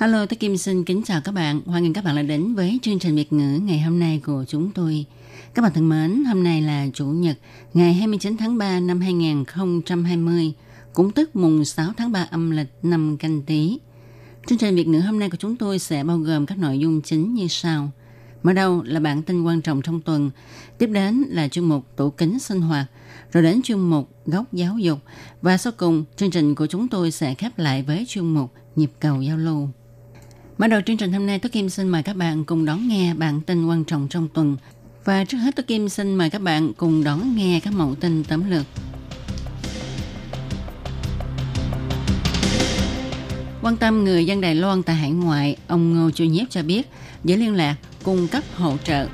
Hello, tôi Kim xin kính chào các bạn. Hoan nghênh các bạn đã đến với chương trình Việt ngữ ngày hôm nay của chúng tôi. Các bạn thân mến, hôm nay là Chủ nhật, ngày 29 tháng 3 năm 2020, cũng tức mùng 6 tháng 3 âm lịch năm canh tí. Chương trình Việt ngữ hôm nay của chúng tôi sẽ bao gồm các nội dung chính như sau. Mở đầu là bản tin quan trọng trong tuần, tiếp đến là chuyên mục tủ kính sinh hoạt, rồi đến chuyên mục góc giáo dục và sau cùng chương trình của chúng tôi sẽ khép lại với chuyên mục nhịp cầu giao lưu. Mở đầu chương trình hôm nay, Tố Kim xin mời các bạn cùng đón nghe bản tin quan trọng trong tuần. Và trước hết, Tố Kim xin mời các bạn cùng đón nghe các mẫu tin tấm lược. Quan tâm người dân Đài Loan tại hải ngoại, ông Ngô Chu Nhiếp cho biết giữ liên lạc cung cấp hỗ trợ.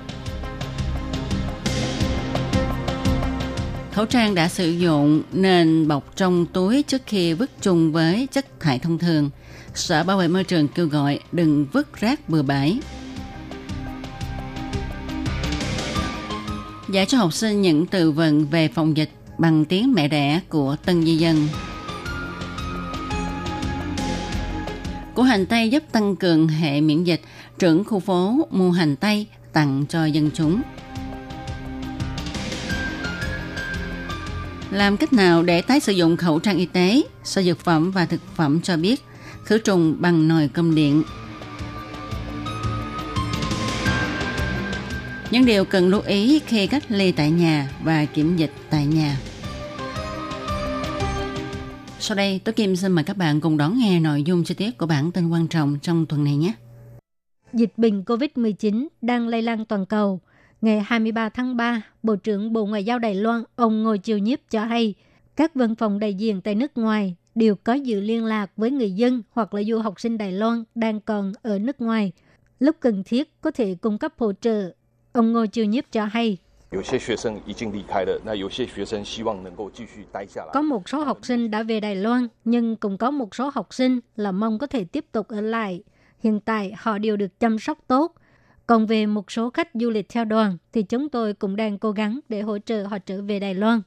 Khẩu trang đã sử dụng nên bọc trong túi trước khi vứt chung với chất thải thông thường. Sở Bảo vệ môi trường kêu gọi đừng vứt rác bừa bãi. Dạy cho học sinh những từ vựng về phòng dịch bằng tiếng mẹ đẻ của tân di dân. Củ hành tây giúp tăng cường hệ miễn dịch, trưởng khu phố mua hành tây tặng cho dân chúng. Làm cách nào để tái sử dụng khẩu trang y tế? Sở Dược phẩm và Thực phẩm cho biết khử trùng bằng nồi cơm điện. Những điều cần lưu ý khi cách ly tại nhà và kiểm dịch tại nhà. Sau đây, tôi Kim xin mời các bạn cùng đón nghe nội dung chi tiết của bản tin quan trọng trong tuần này nhé. Dịch bệnh COVID-19 đang lây lan toàn cầu. Ngày 23 tháng 3, Bộ trưởng Bộ Ngoại giao Đài Loan ông Ngô Chiêu Nhiếp cho hay các văn phòng đại diện tại nước ngoài đều có giữ liên lạc với người dân hoặc là du học sinh Đài Loan đang còn ở nước ngoài. Lúc cần thiết có thể cung cấp hỗ trợ. Ông Ngô Chiêu Nhiếp cho hay. Có một số học sinh đã về Đài Loan, nhưng cũng có một số học sinh là mong có thể tiếp tục ở lại. Hiện tại họ đều được chăm sóc tốt. Còn về một số khách du lịch theo đoàn thì chúng tôi cũng đang cố gắng để hỗ trợ họ trở về Đài Loan.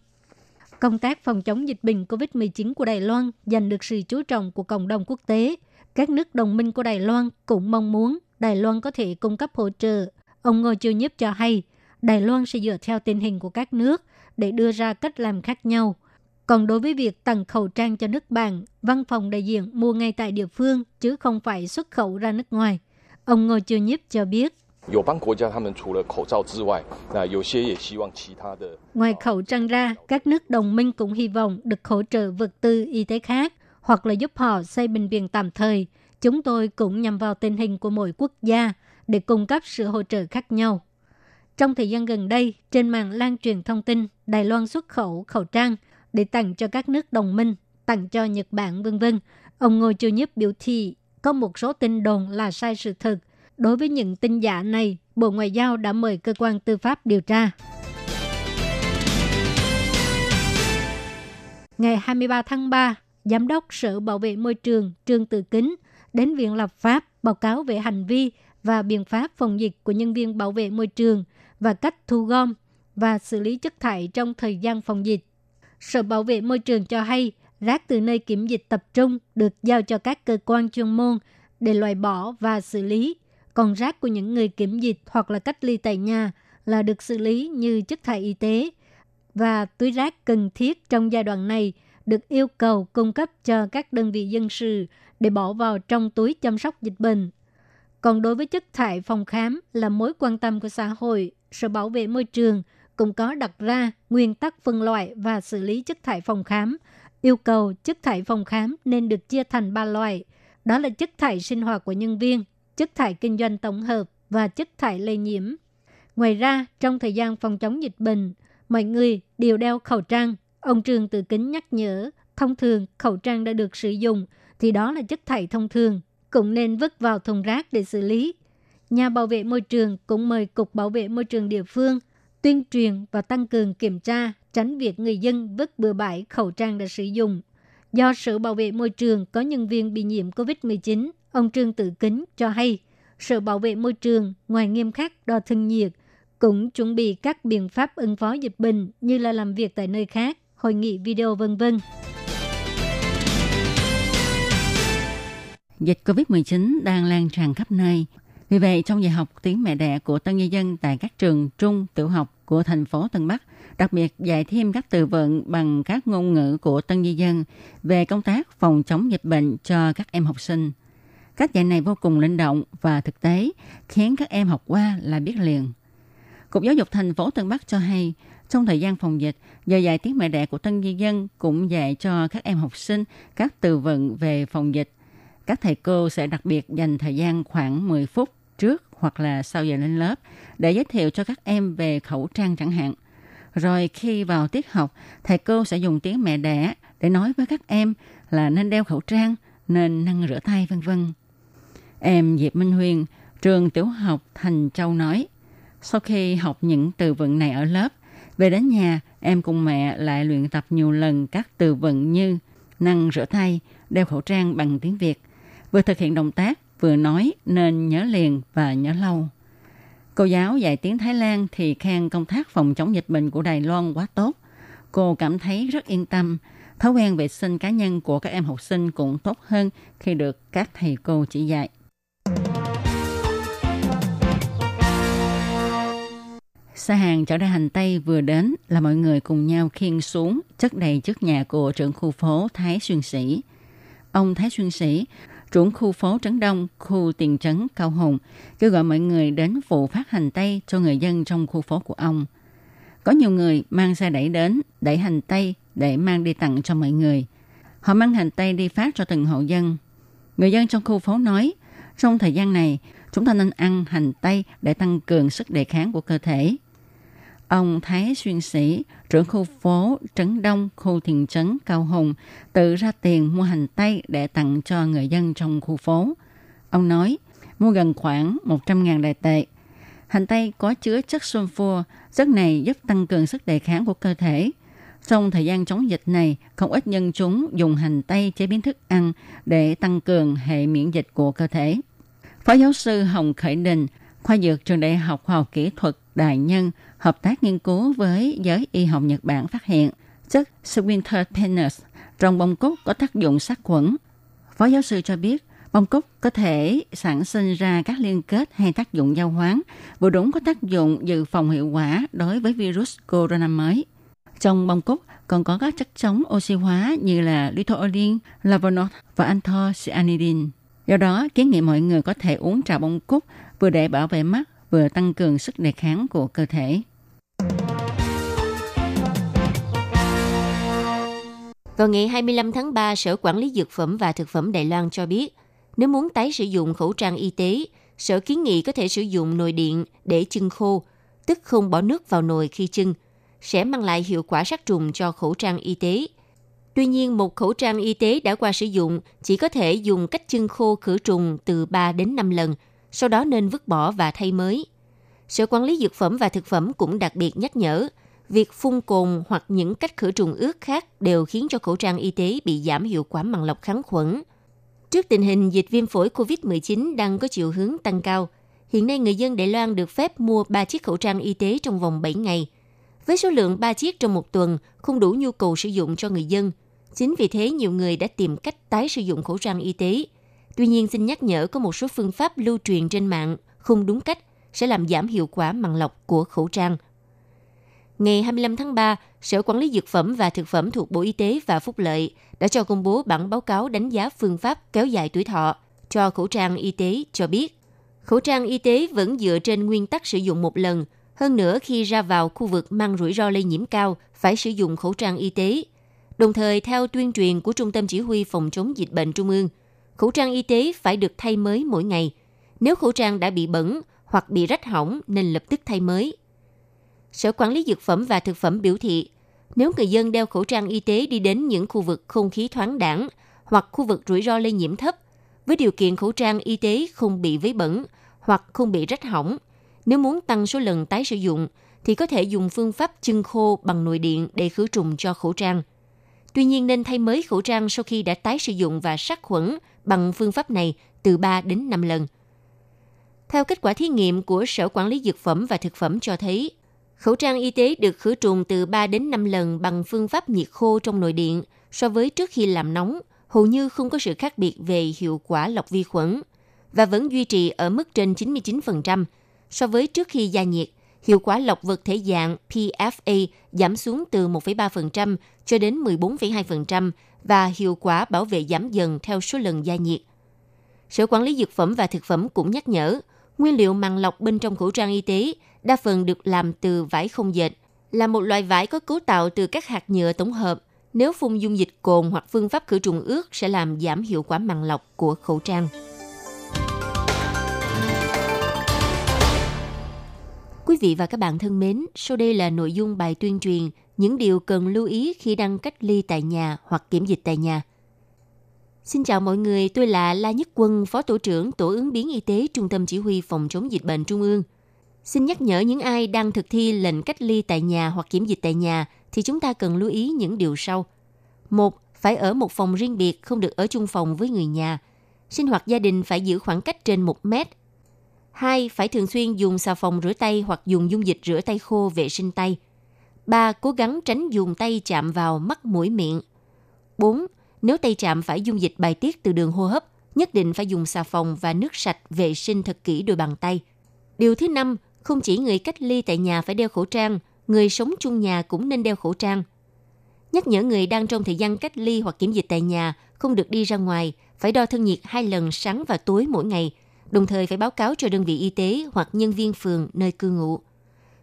Công tác phòng chống dịch bệnh COVID-19 của Đài Loan giành được sự chú trọng của cộng đồng quốc tế. Các nước đồng minh của Đài Loan cũng mong muốn Đài Loan có thể cung cấp hỗ trợ. Ông Ngô Chiêu Nhiếp cho hay, Đài Loan sẽ dựa theo tình hình của các nước để đưa ra cách làm khác nhau. Còn đối với việc tặng khẩu trang cho nước bạn, văn phòng đại diện mua ngay tại địa phương chứ không phải xuất khẩu ra nước ngoài. Ông Ngô Chiêu Nhiếp cho biết, 友邦国家他们除了口罩之外，那有些也希望其他的 ngoài khẩu trang ra, các nước đồng minh cũng hy vọng được hỗ trợ vật tư y tế khác hoặc là giúp họ xây bệnh viện tạm thời. Chúng tôi cũng nhằm vào tình hình của mỗi quốc gia để cung cấp sự hỗ trợ khác nhau. Trong thời gian gần đây, trên mạng lan truyền thông tin Đài Loan xuất khẩu khẩu trang để tặng cho các nước đồng minh, tặng cho Nhật Bản vân vân. Ông Ngô Chiêu Nhiếp biểu thị có một số tin đồn là sai sự thật. Đối với những tin giả này, Bộ Ngoại giao đã mời cơ quan tư pháp điều tra. Ngày 23 tháng 3, Giám đốc Sở Bảo vệ Môi trường Trương Tự Kính đến Viện Lập pháp báo cáo về hành vi và biện pháp phòng dịch của nhân viên bảo vệ môi trường và cách thu gom và xử lý chất thải trong thời gian phòng dịch. Sở Bảo vệ Môi trường cho hay rác từ nơi kiểm dịch tập trung được giao cho các cơ quan chuyên môn để loại bỏ và xử lý. Còn rác của những người kiểm dịch hoặc là cách ly tại nhà là được xử lý như chất thải y tế. Và túi rác cần thiết trong giai đoạn này được yêu cầu cung cấp cho các đơn vị dân sự để bỏ vào trong túi chăm sóc dịch bệnh. Còn đối với chất thải phòng khám là mối quan tâm của xã hội, Sở Bảo vệ Môi trường cũng có đặt ra nguyên tắc phân loại và xử lý chất thải phòng khám, yêu cầu chất thải phòng khám nên được chia thành ba loại. Đó là chất thải sinh hoạt của nhân viên, chất thải kinh doanh tổng hợp và chất thải lây nhiễm. Ngoài ra, trong thời gian phòng chống dịch bệnh, mọi người đều đeo khẩu trang. Ông Trường Tự Kính nhắc nhở, thông thường khẩu trang đã được sử dụng thì đó là chất thải thông thường. cũng nên vứt vào thùng rác để xử lý. Nhà bảo vệ môi trường cũng mời Cục Bảo vệ Môi trường địa phương tuyên truyền và tăng cường kiểm tra, tránh việc người dân vứt bừa bãi khẩu trang đã sử dụng. Do Sở Bảo vệ Môi trường có nhân viên bị nhiễm COVID-19, ông Trương Tự Kính cho hay, sự Bảo vệ Môi trường ngoài nghiêm khắc đo thân nhiệt, cũng chuẩn bị các biện pháp ứng phó dịch bệnh như là làm việc tại nơi khác, hội nghị video vân vân. Dịch COVID-19 đang lan tràn khắp nơi. Vì vậy, trong dạy học tiếng mẹ đẻ của tân nhân dân tại các trường trung, tiểu học của thành phố Tân Bắc, đặc biệt dạy thêm các từ vựng bằng các ngôn ngữ của tân nhân dân về công tác phòng chống dịch bệnh cho các em học sinh. Cách dạy này vô cùng linh động và thực tế, khiến các em học qua là biết liền. Cục Giáo dục thành phố Tân Bắc cho hay, trong thời gian phòng dịch, giờ dạy tiếng mẹ đẻ của tân di dân cũng dạy cho các em học sinh các từ vựng về phòng dịch. Các thầy cô sẽ đặc biệt dành thời gian khoảng 10 phút trước hoặc là sau giờ lên lớp để giới thiệu cho các em về khẩu trang chẳng hạn. Rồi khi vào tiết học, thầy cô sẽ dùng tiếng mẹ đẻ để nói với các em là nên đeo khẩu trang, nên năng rửa tay vân vân. Em Diệp Minh Huyền, trường tiểu học Thành Châu nói, sau khi học những từ vựng này ở lớp, về đến nhà, em cùng mẹ lại luyện tập nhiều lần các từ vựng như năng rửa tay, đeo khẩu trang bằng tiếng Việt, vừa thực hiện động tác vừa nói nên nhớ liền và nhớ lâu. Cô giáo dạy tiếng Thái Lan thì khen công tác phòng chống dịch bệnh của Đài Loan quá tốt. Cô cảm thấy rất yên tâm. Thói quen vệ sinh cá nhân của các em học sinh cũng tốt hơn khi được các thầy cô chỉ dạy. Xe hàng chở ra hành Tây vừa đến là mọi người cùng nhau khiêng xuống chất đầy trước nhà của trưởng khu phố Thái Xuyên Sĩ. Ông Thái Xuyên Sĩ trưởng khu phố Trấn Đông, khu tiền trấn Cao Hùng, kêu gọi mọi người đến phụ phát hành tây cho người dân trong khu phố của ông. Có nhiều người mang xe đẩy đến, đẩy hành tây để mang đi tặng cho mọi người. Họ mang hành tây đi phát cho từng hộ dân. Người dân trong khu phố nói, trong thời gian này, chúng ta nên ăn hành tây để tăng cường sức đề kháng của cơ thể. Ông Thái Xuyên Sĩ, trưởng khu phố Trấn Đông, khu thiền trấn Cao Hùng, tự ra tiền mua hành tây để tặng cho người dân trong khu phố. Ông nói, mua gần khoảng 100.000 đại tệ. Hành tây có chứa chất sulfur, chất này giúp tăng cường sức đề kháng của cơ thể. Trong thời gian chống dịch này, không ít nhân chúng dùng hành tây chế biến thức ăn để tăng cường hệ miễn dịch của cơ thể. Phó giáo sư Hồng Khởi Đình, khoa dược trường Đại học Khoa học Kỹ thuật Đại Nhân, hợp tác nghiên cứu với giới y học Nhật Bản phát hiện chất Swinterpenus trong bông cúc có tác dụng sát khuẩn. Phó giáo sư cho biết, bông cúc có thể sản sinh ra các liên kết hay tác dụng giao hoán, vừa đúng có tác dụng dự phòng hiệu quả đối với virus corona mới. Trong bông cúc còn có các chất chống oxy hóa như là litholine, lavonol và anthocyanidin. Do đó, kiến nghị mọi người có thể uống trà bông cúc vừa để bảo vệ mắt, vừa tăng cường sức đề kháng của cơ thể. Vào ngày 25 tháng 3, Sở Quản lý Dược phẩm và Thực phẩm Đài Loan cho biết, nếu muốn tái sử dụng khẩu trang y tế, Sở kiến nghị có thể sử dụng nồi điện để chưng khô, tức không bỏ nước vào nồi khi chưng, sẽ mang lại hiệu quả sát trùng cho khẩu trang y tế. Tuy nhiên, một khẩu trang y tế đã qua sử dụng chỉ có thể dùng cách chưng khô khử trùng từ 3 đến 5 lần, sau đó nên vứt bỏ và thay mới. Sở Quản lý Dược phẩm và Thực phẩm cũng đặc biệt nhắc nhở, việc phun cồn hoặc những cách khử trùng ướt khác đều khiến cho khẩu trang y tế bị giảm hiệu quả màng lọc kháng khuẩn. Trước tình hình dịch viêm phổi COVID-19 đang có chiều hướng tăng cao, hiện nay người dân Đài Loan được phép mua 3 chiếc khẩu trang y tế trong vòng 7 ngày. Với số lượng 3 chiếc trong một tuần không đủ nhu cầu sử dụng cho người dân. Chính vì thế nhiều người đã tìm cách tái sử dụng khẩu trang y tế. Tuy nhiên xin nhắc nhở có một số phương pháp lưu truyền trên mạng không đúng cách sẽ làm giảm hiệu quả màng lọc của khẩu trang – Ngày 25 tháng 3, Sở Quản lý Dược phẩm và Thực phẩm thuộc Bộ Y tế và Phúc lợi đã cho công bố bản báo cáo đánh giá phương pháp kéo dài tuổi thọ cho khẩu trang y tế cho biết. Khẩu trang y tế vẫn dựa trên nguyên tắc sử dụng một lần. Hơn nữa, khi ra vào khu vực mang rủi ro lây nhiễm cao, phải sử dụng khẩu trang y tế. Đồng thời, theo tuyên truyền của Trung tâm Chỉ huy Phòng chống dịch bệnh Trung ương, khẩu trang y tế phải được thay mới mỗi ngày. Nếu khẩu trang đã bị bẩn hoặc bị rách hỏng nên lập tức thay mới. Sở Quản lý Dược phẩm và Thực phẩm biểu thị, nếu người dân đeo khẩu trang y tế đi đến những khu vực không khí thoáng đẳng hoặc khu vực rủi ro lây nhiễm thấp, với điều kiện khẩu trang y tế không bị vấy bẩn hoặc không bị rách hỏng. Nếu muốn tăng số lần tái sử dụng, thì có thể dùng phương pháp chân khô bằng nồi điện để khử trùng cho khẩu trang. Tuy nhiên nên thay mới khẩu trang sau khi đã tái sử dụng và sát khuẩn bằng phương pháp này từ 3 đến 5 lần. Theo kết quả thí nghiệm của Sở Quản lý Dược phẩm và Thực phẩm cho thấy, khẩu trang y tế được khử trùng từ 3 đến 5 lần bằng phương pháp nhiệt khô trong nồi điện so với trước khi làm nóng, hầu như không có sự khác biệt về hiệu quả lọc vi khuẩn và vẫn duy trì ở mức trên 99% so với trước khi gia nhiệt. Hiệu quả lọc vật thể dạng PFA giảm xuống từ 1,3% cho đến 14,2% và hiệu quả bảo vệ giảm dần theo số lần gia nhiệt. Sở Quản lý Dược phẩm và Thực phẩm cũng nhắc nhở, nguyên liệu màng lọc bên trong khẩu trang y tế đa phần được làm từ vải không dệt, là một loại vải có cấu tạo từ các hạt nhựa tổng hợp. Nếu phun dung dịch cồn hoặc phương pháp khử trùng ướt sẽ làm giảm hiệu quả màng lọc của khẩu trang. Quý vị và các bạn thân mến, sau đây là nội dung bài tuyên truyền những điều cần lưu ý khi đang cách ly tại nhà hoặc kiểm dịch tại nhà. Xin chào mọi người, tôi là La Nhất Quân, Phó Tổ trưởng Tổ ứng biến y tế Trung tâm Chỉ huy Phòng chống dịch bệnh Trung ương. Xin nhắc nhở những ai đang thực thi lệnh cách ly tại nhà hoặc kiểm dịch tại nhà thì chúng ta cần lưu ý những điều sau. Một, phải ở một phòng riêng biệt, không được ở chung phòng với người nhà. Sinh hoạt gia đình phải giữ khoảng cách trên 1 mét. Hai, phải thường xuyên dùng xà phòng rửa tay hoặc dùng dung dịch rửa tay khô vệ sinh tay. Ba, cố gắng tránh dùng tay chạm vào mắt mũi miệng. 4. Nếu tay chạm phải dung dịch bài tiết từ đường hô hấp, nhất định phải dùng xà phòng và nước sạch vệ sinh thật kỹ đôi bàn tay. Điều thứ năm, không chỉ người cách ly tại nhà phải đeo khẩu trang, người sống chung nhà cũng nên đeo khẩu trang. Nhắc nhở người đang trong thời gian cách ly hoặc kiểm dịch tại nhà không được đi ra ngoài, phải đo thân nhiệt hai lần sáng và tối mỗi ngày, đồng thời phải báo cáo cho đơn vị y tế hoặc nhân viên phường nơi cư ngụ.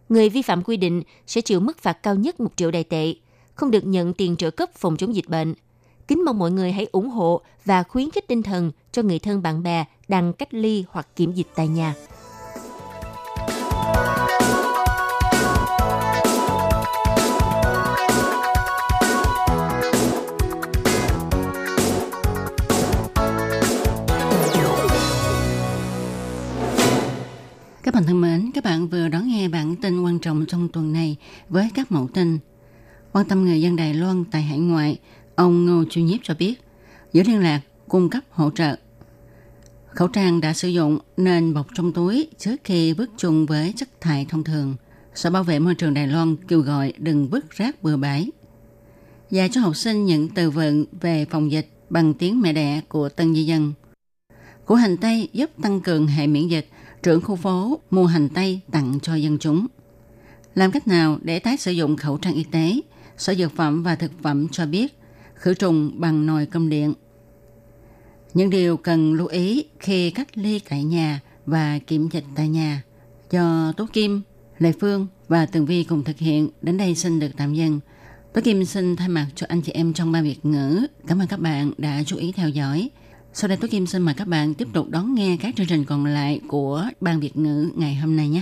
Người vi phạm quy định sẽ chịu mức phạt cao nhất 1 triệu đài tệ, không được nhận tiền trợ cấp phòng chống dịch bệnh. Kính mong mọi người hãy ủng hộ và khuyến khích tinh thần cho người thân bạn bè đang cách ly hoặc kiểm dịch tại nhà. Các bạn thân mến, các bạn vừa đón nghe bản tin quan trọng trong tuần này với các mẫu tin. Quan tâm người dân Đài Loan tại hải ngoại, ông Ngô Chu Nhiếp cho biết, giữ liên lạc, cung cấp hỗ trợ. Khẩu trang đã sử dụng nên bọc trong túi trước khi vứt chung với chất thải thông thường. Sở Bảo vệ Môi trường Đài Loan kêu gọi đừng vứt rác bừa bãi. Dạy cho học sinh những từ vựng về phòng dịch bằng tiếng mẹ đẻ của tân di dân. Củ hành tây giúp tăng cường hệ miễn dịch, trưởng khu phố mua hành tây tặng cho dân chúng. Làm cách nào để tái sử dụng khẩu trang y tế? Sở Dược phẩm và Thực phẩm cho biết khử trùng bằng nồi cơm điện. Những điều cần lưu ý khi cách ly tại nhà và kiểm dịch tại nhà do Tố Kim, Lê Phương và Tường Vi cùng thực hiện đến đây xin được tạm dừng. Tố Kim xin thay mặt cho anh chị em trong ban Việt ngữ. Cảm ơn các bạn đã chú ý theo dõi. Sau đây Tố Kim xin mời các bạn tiếp tục đón nghe các chương trình còn lại của ban Việt ngữ ngày hôm nay nhé.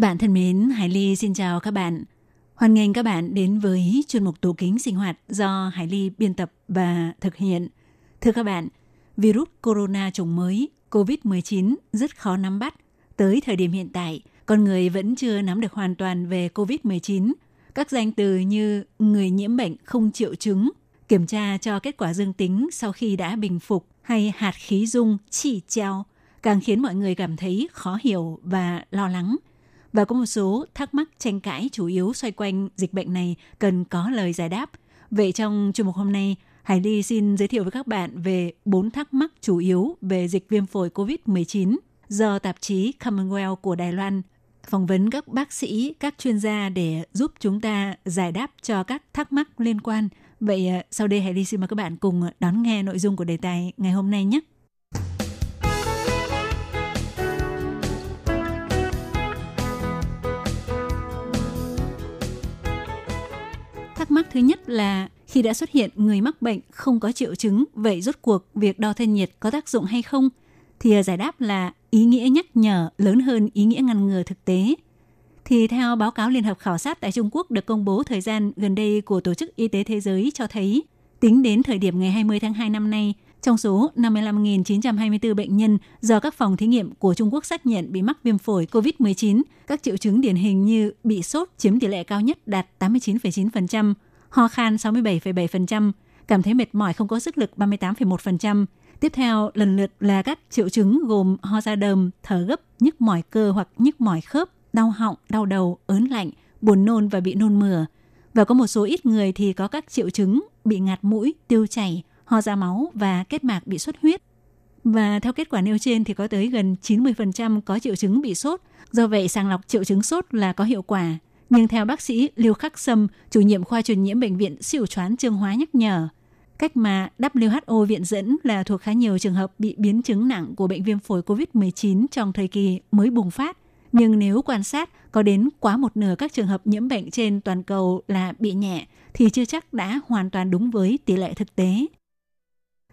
Các bạn thân mến, Hải Ly xin chào các bạn. Hoan nghênh các bạn đến với chuyên mục tủ kính sinh hoạt do Hải Ly biên tập và thực hiện. Thưa các bạn, virus corona chủng mới COVID-19 rất khó nắm bắt. Tới thời điểm hiện tại, con người vẫn chưa nắm được hoàn toàn về COVID-19. Các danh từ như người nhiễm bệnh không triệu chứng, kiểm tra cho kết quả dương tính sau khi đã bình phục hay hạt khí dung, chỉ treo càng khiến mọi người cảm thấy khó hiểu và lo lắng – và có một số thắc mắc tranh cãi chủ yếu xoay quanh dịch bệnh này cần có lời giải đáp. Vậy trong chuyên mục hôm nay, Hải Ly xin giới thiệu với các bạn về bốn thắc mắc chủ yếu về dịch viêm phổi COVID-19 do tạp chí Commonwealth của Đài Loan phỏng vấn các bác sĩ, các chuyên gia để giúp chúng ta giải đáp cho các thắc mắc liên quan. Vậy à, sau đây Hải Ly xin mời các bạn cùng đón nghe nội dung của đề tài ngày hôm nay nhé. Thắc mắc thứ nhất là khi đã xuất hiện người mắc bệnh không có triệu chứng, vậy rốt cuộc việc đo thân nhiệt có tác dụng hay không? Thì à, giải đáp là ý nghĩa nhắc nhở lớn hơn ý nghĩa ngăn ngừa thực tế. Thì theo báo cáo Liên hợp khảo sát tại Trung Quốc được công bố thời gian gần đây của Tổ chức Y tế Thế giới cho thấy, tính đến thời điểm ngày 20 tháng 2 năm nay, trong số 55.924 bệnh nhân do các phòng thí nghiệm của Trung Quốc xác nhận bị mắc viêm phổi COVID-19, các triệu chứng điển hình như bị sốt chiếm tỷ lệ cao nhất đạt 89,9%, ho khan 67,7%, cảm thấy mệt mỏi không có sức lực 38,1%. Tiếp theo lần lượt là các triệu chứng gồm ho ra đờm, thở gấp, nhức mỏi cơ hoặc nhức mỏi khớp, đau họng, đau đầu, ớn lạnh, buồn nôn và bị nôn mửa. Và có một số ít người thì có các triệu chứng bị ngạt mũi, tiêu chảy, ho ra máu và kết mạc bị xuất huyết. Và theo kết quả nêu trên thì có tới gần 90% có triệu chứng bị sốt. Do vậy sàng lọc triệu chứng sốt là có hiệu quả. Nhưng theo bác sĩ Lưu Khắc Sâm, chủ nhiệm khoa truyền nhiễm bệnh viện siêu choán Trương Hóa nhắc nhở, cách mà WHO viện dẫn là thuộc khá nhiều trường hợp bị biến chứng nặng của bệnh viêm phổi COVID-19 trong thời kỳ mới bùng phát. Nhưng nếu quan sát có đến quá một nửa các trường hợp nhiễm bệnh trên toàn cầu là bị nhẹ thì chưa chắc đã hoàn toàn đúng với tỷ lệ thực tế.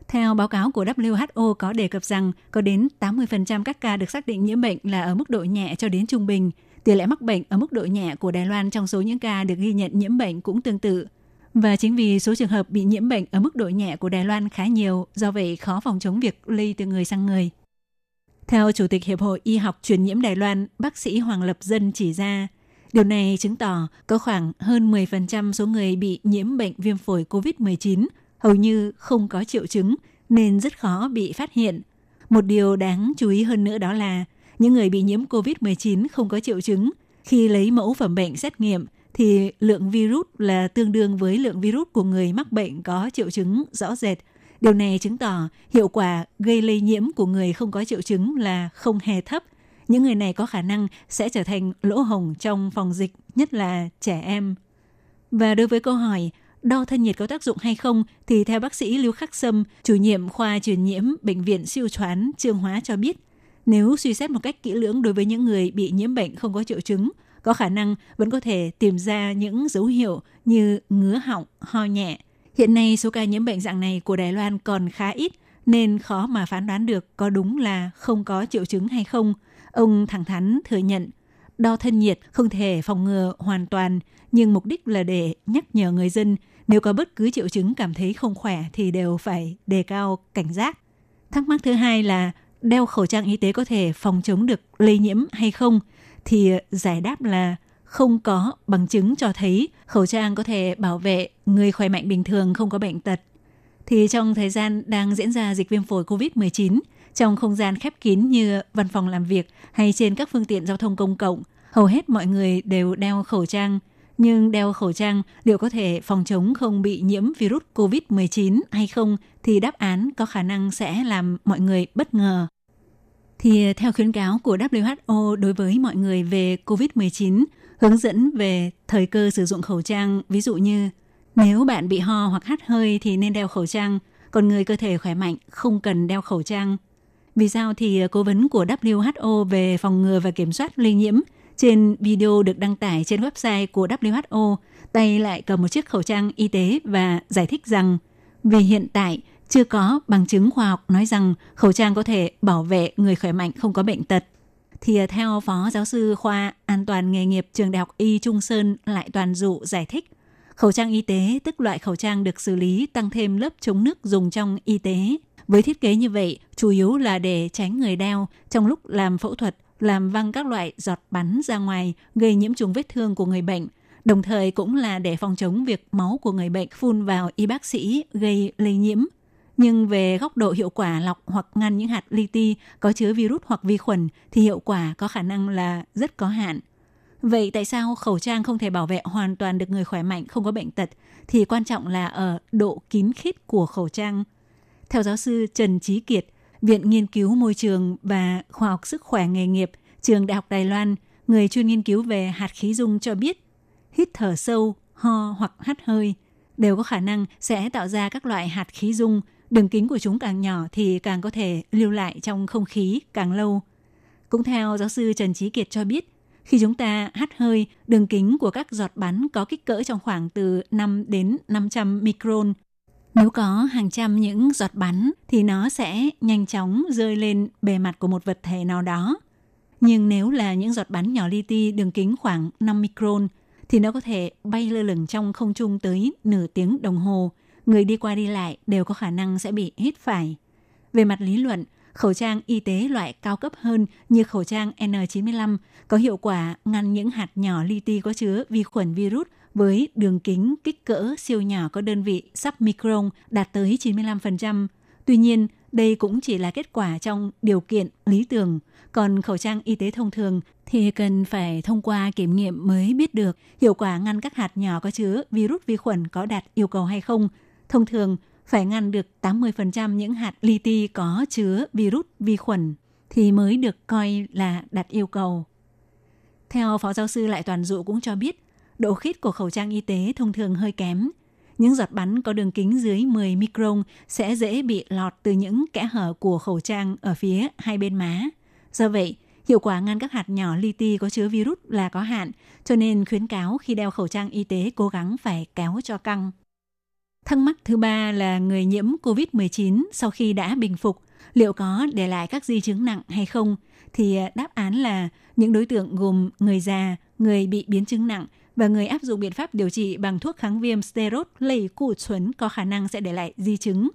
Theo báo cáo của WHO có đề cập rằng có đến 80% các ca được xác định nhiễm bệnh là ở mức độ nhẹ cho đến trung bình. Tỷ lệ mắc bệnh ở mức độ nhẹ của Đài Loan trong số những ca được ghi nhận nhiễm bệnh cũng tương tự. Và chính vì số trường hợp bị nhiễm bệnh ở mức độ nhẹ của Đài Loan khá nhiều, do vậy khó phòng chống việc lây từ người sang người. Theo Chủ tịch Hiệp hội Y học truyền nhiễm Đài Loan, bác sĩ Hoàng Lập Dân chỉ ra, điều này chứng tỏ có khoảng hơn 10% số người bị nhiễm bệnh viêm phổi COVID-19 hầu như không có triệu chứng nên rất khó bị phát hiện. Một điều đáng chú ý hơn nữa đó là những người bị nhiễm COVID-19 không có triệu chứng khi lấy mẫu phẩm bệnh xét nghiệm thì lượng virus là tương đương với lượng virus của người mắc bệnh có triệu chứng rõ rệt. Điều này chứng tỏ hiệu quả gây lây nhiễm của người không có triệu chứng là không hề thấp. Những người này có khả năng sẽ trở thành lỗ hồng trong phòng dịch, nhất là trẻ em. Và đối với câu hỏi đo thân nhiệt có tác dụng hay không thì theo bác sĩ Lưu Khắc Sâm, chủ nhiệm khoa truyền nhiễm bệnh viện siêu choán Trương Hóa cho biết, nếu suy xét một cách kỹ lưỡng đối với những người bị nhiễm bệnh không có triệu chứng, có khả năng vẫn có thể tìm ra những dấu hiệu như ngứa họng, ho nhẹ. Hiện nay số ca nhiễm bệnh dạng này của Đài Loan còn khá ít nên khó mà phán đoán được có đúng là không có triệu chứng hay không. Ông thẳng thắn thừa nhận đo thân nhiệt không thể phòng ngừa hoàn toàn, nhưng mục đích là để nhắc nhở người dân nếu có bất cứ triệu chứng cảm thấy không khỏe thì đều phải đề cao cảnh giác. Thắc mắc thứ hai là đeo khẩu trang y tế có thể phòng chống được lây nhiễm hay không? Thì ờ, giải đáp là không có bằng chứng cho thấy khẩu trang có thể bảo vệ người khỏe mạnh bình thường không có bệnh tật. Thì trong thời gian đang diễn ra dịch viêm phổi COVID-19, trong không gian khép kín như văn phòng làm việc hay trên các phương tiện giao thông công cộng, hầu hết mọi người đều đeo khẩu trang. Nhưng đeo khẩu trang liệu có thể phòng chống không bị nhiễm virus COVID-19 hay không thì đáp án có khả năng sẽ làm mọi người bất ngờ. Thì theo khuyến cáo của WHO đối với mọi người về COVID-19, hướng dẫn về thời cơ sử dụng khẩu trang, ví dụ như nếu bạn bị ho hoặc hắt hơi thì nên đeo khẩu trang, còn người cơ thể khỏe mạnh không cần đeo khẩu trang. Vì sao thì cố vấn của WHO về phòng ngừa và kiểm soát lây nhiễm trên video được đăng tải trên website của WHO, tay lại cầm một chiếc khẩu trang y tế và giải thích rằng vì hiện tại chưa có bằng chứng khoa học nói rằng khẩu trang có thể bảo vệ người khỏe mạnh không có bệnh tật. Thì à, theo Phó Giáo sư khoa An toàn nghề nghiệp Trường Đại học Y Trung Sơn lại toàn dụ giải thích, khẩu trang y tế tức loại khẩu trang được xử lý tăng thêm lớp chống nước dùng trong y tế. Với thiết kế như vậy, chủ yếu là để tránh người đeo trong lúc làm phẫu thuật làm văng các loại giọt bắn ra ngoài gây nhiễm trùng vết thương của người bệnh, đồng thời cũng là để phòng chống việc máu của người bệnh phun vào y bác sĩ gây lây nhiễm. Nhưng về góc độ hiệu quả lọc hoặc ngăn những hạt li ti có chứa virus hoặc vi khuẩn thì hiệu quả có khả năng là rất có hạn. Vậy tại sao khẩu trang không thể bảo vệ hoàn toàn được người khỏe mạnh không có bệnh tật thì quan trọng là ở độ kín khít của khẩu trang. Theo giáo sư Trần Trí Kiệt, Viện Nghiên cứu Môi trường và Khoa học Sức khỏe nghề nghiệp, Trường Đại học Đài Loan, người chuyên nghiên cứu về hạt khí dung cho biết, hít thở sâu, ho hoặc hắt hơi đều có khả năng sẽ tạo ra các loại hạt khí dung. Đường kính của chúng càng nhỏ thì càng có thể lưu lại trong không khí càng lâu. Cũng theo giáo sư Trần Trí Kiệt cho biết, khi chúng ta hắt hơi, đường kính của các giọt bắn có kích cỡ trong khoảng từ 5 đến 500 micron, nếu có hàng trăm những giọt bắn thì nó sẽ nhanh chóng rơi lên bề mặt của một vật thể nào đó. Nhưng nếu là những giọt bắn nhỏ li ti đường kính khoảng 5 micron thì nó có thể bay lơ lửng trong không trung tới nửa tiếng đồng hồ. Người đi qua đi lại đều có khả năng sẽ bị hít phải. Về mặt lý luận, khẩu trang y tế loại cao cấp hơn như khẩu trang N95 có hiệu quả ngăn những hạt nhỏ li ti có chứa vi khuẩn virus với đường kính kích cỡ siêu nhỏ có đơn vị sub micron đạt tới 95%. Tuy nhiên, đây cũng chỉ là kết quả trong điều kiện lý tưởng, còn khẩu trang y tế thông thường thì cần phải thông qua kiểm nghiệm mới biết được hiệu quả ngăn các hạt nhỏ có chứa virus vi khuẩn có đạt yêu cầu hay không. Thông thường, phải ngăn được 80% những hạt li ti có chứa virus vi khuẩn thì mới được coi là đạt yêu cầu. Theo Phó Giáo sư Lại Toàn Dụ cũng cho biết, độ khít của khẩu trang y tế thông thường hơi kém. Những giọt bắn có đường kính dưới 10 micron sẽ dễ bị lọt từ những kẽ hở của khẩu trang ở phía hai bên má. Do vậy, hiệu quả ngăn các hạt nhỏ li ti có chứa virus là có hạn, cho nên khuyến cáo khi đeo khẩu trang y tế cố gắng phải kéo cho căng. Thắc mắc thứ ba là người nhiễm COVID-19 sau khi đã bình phục, liệu có để lại các di chứng nặng hay không? Thì à, đáp án là những đối tượng gồm người già, người bị biến chứng nặng và người áp dụng biện pháp điều trị bằng thuốc kháng viêm steroid lây cụ chuẩn có khả năng sẽ để lại di chứng.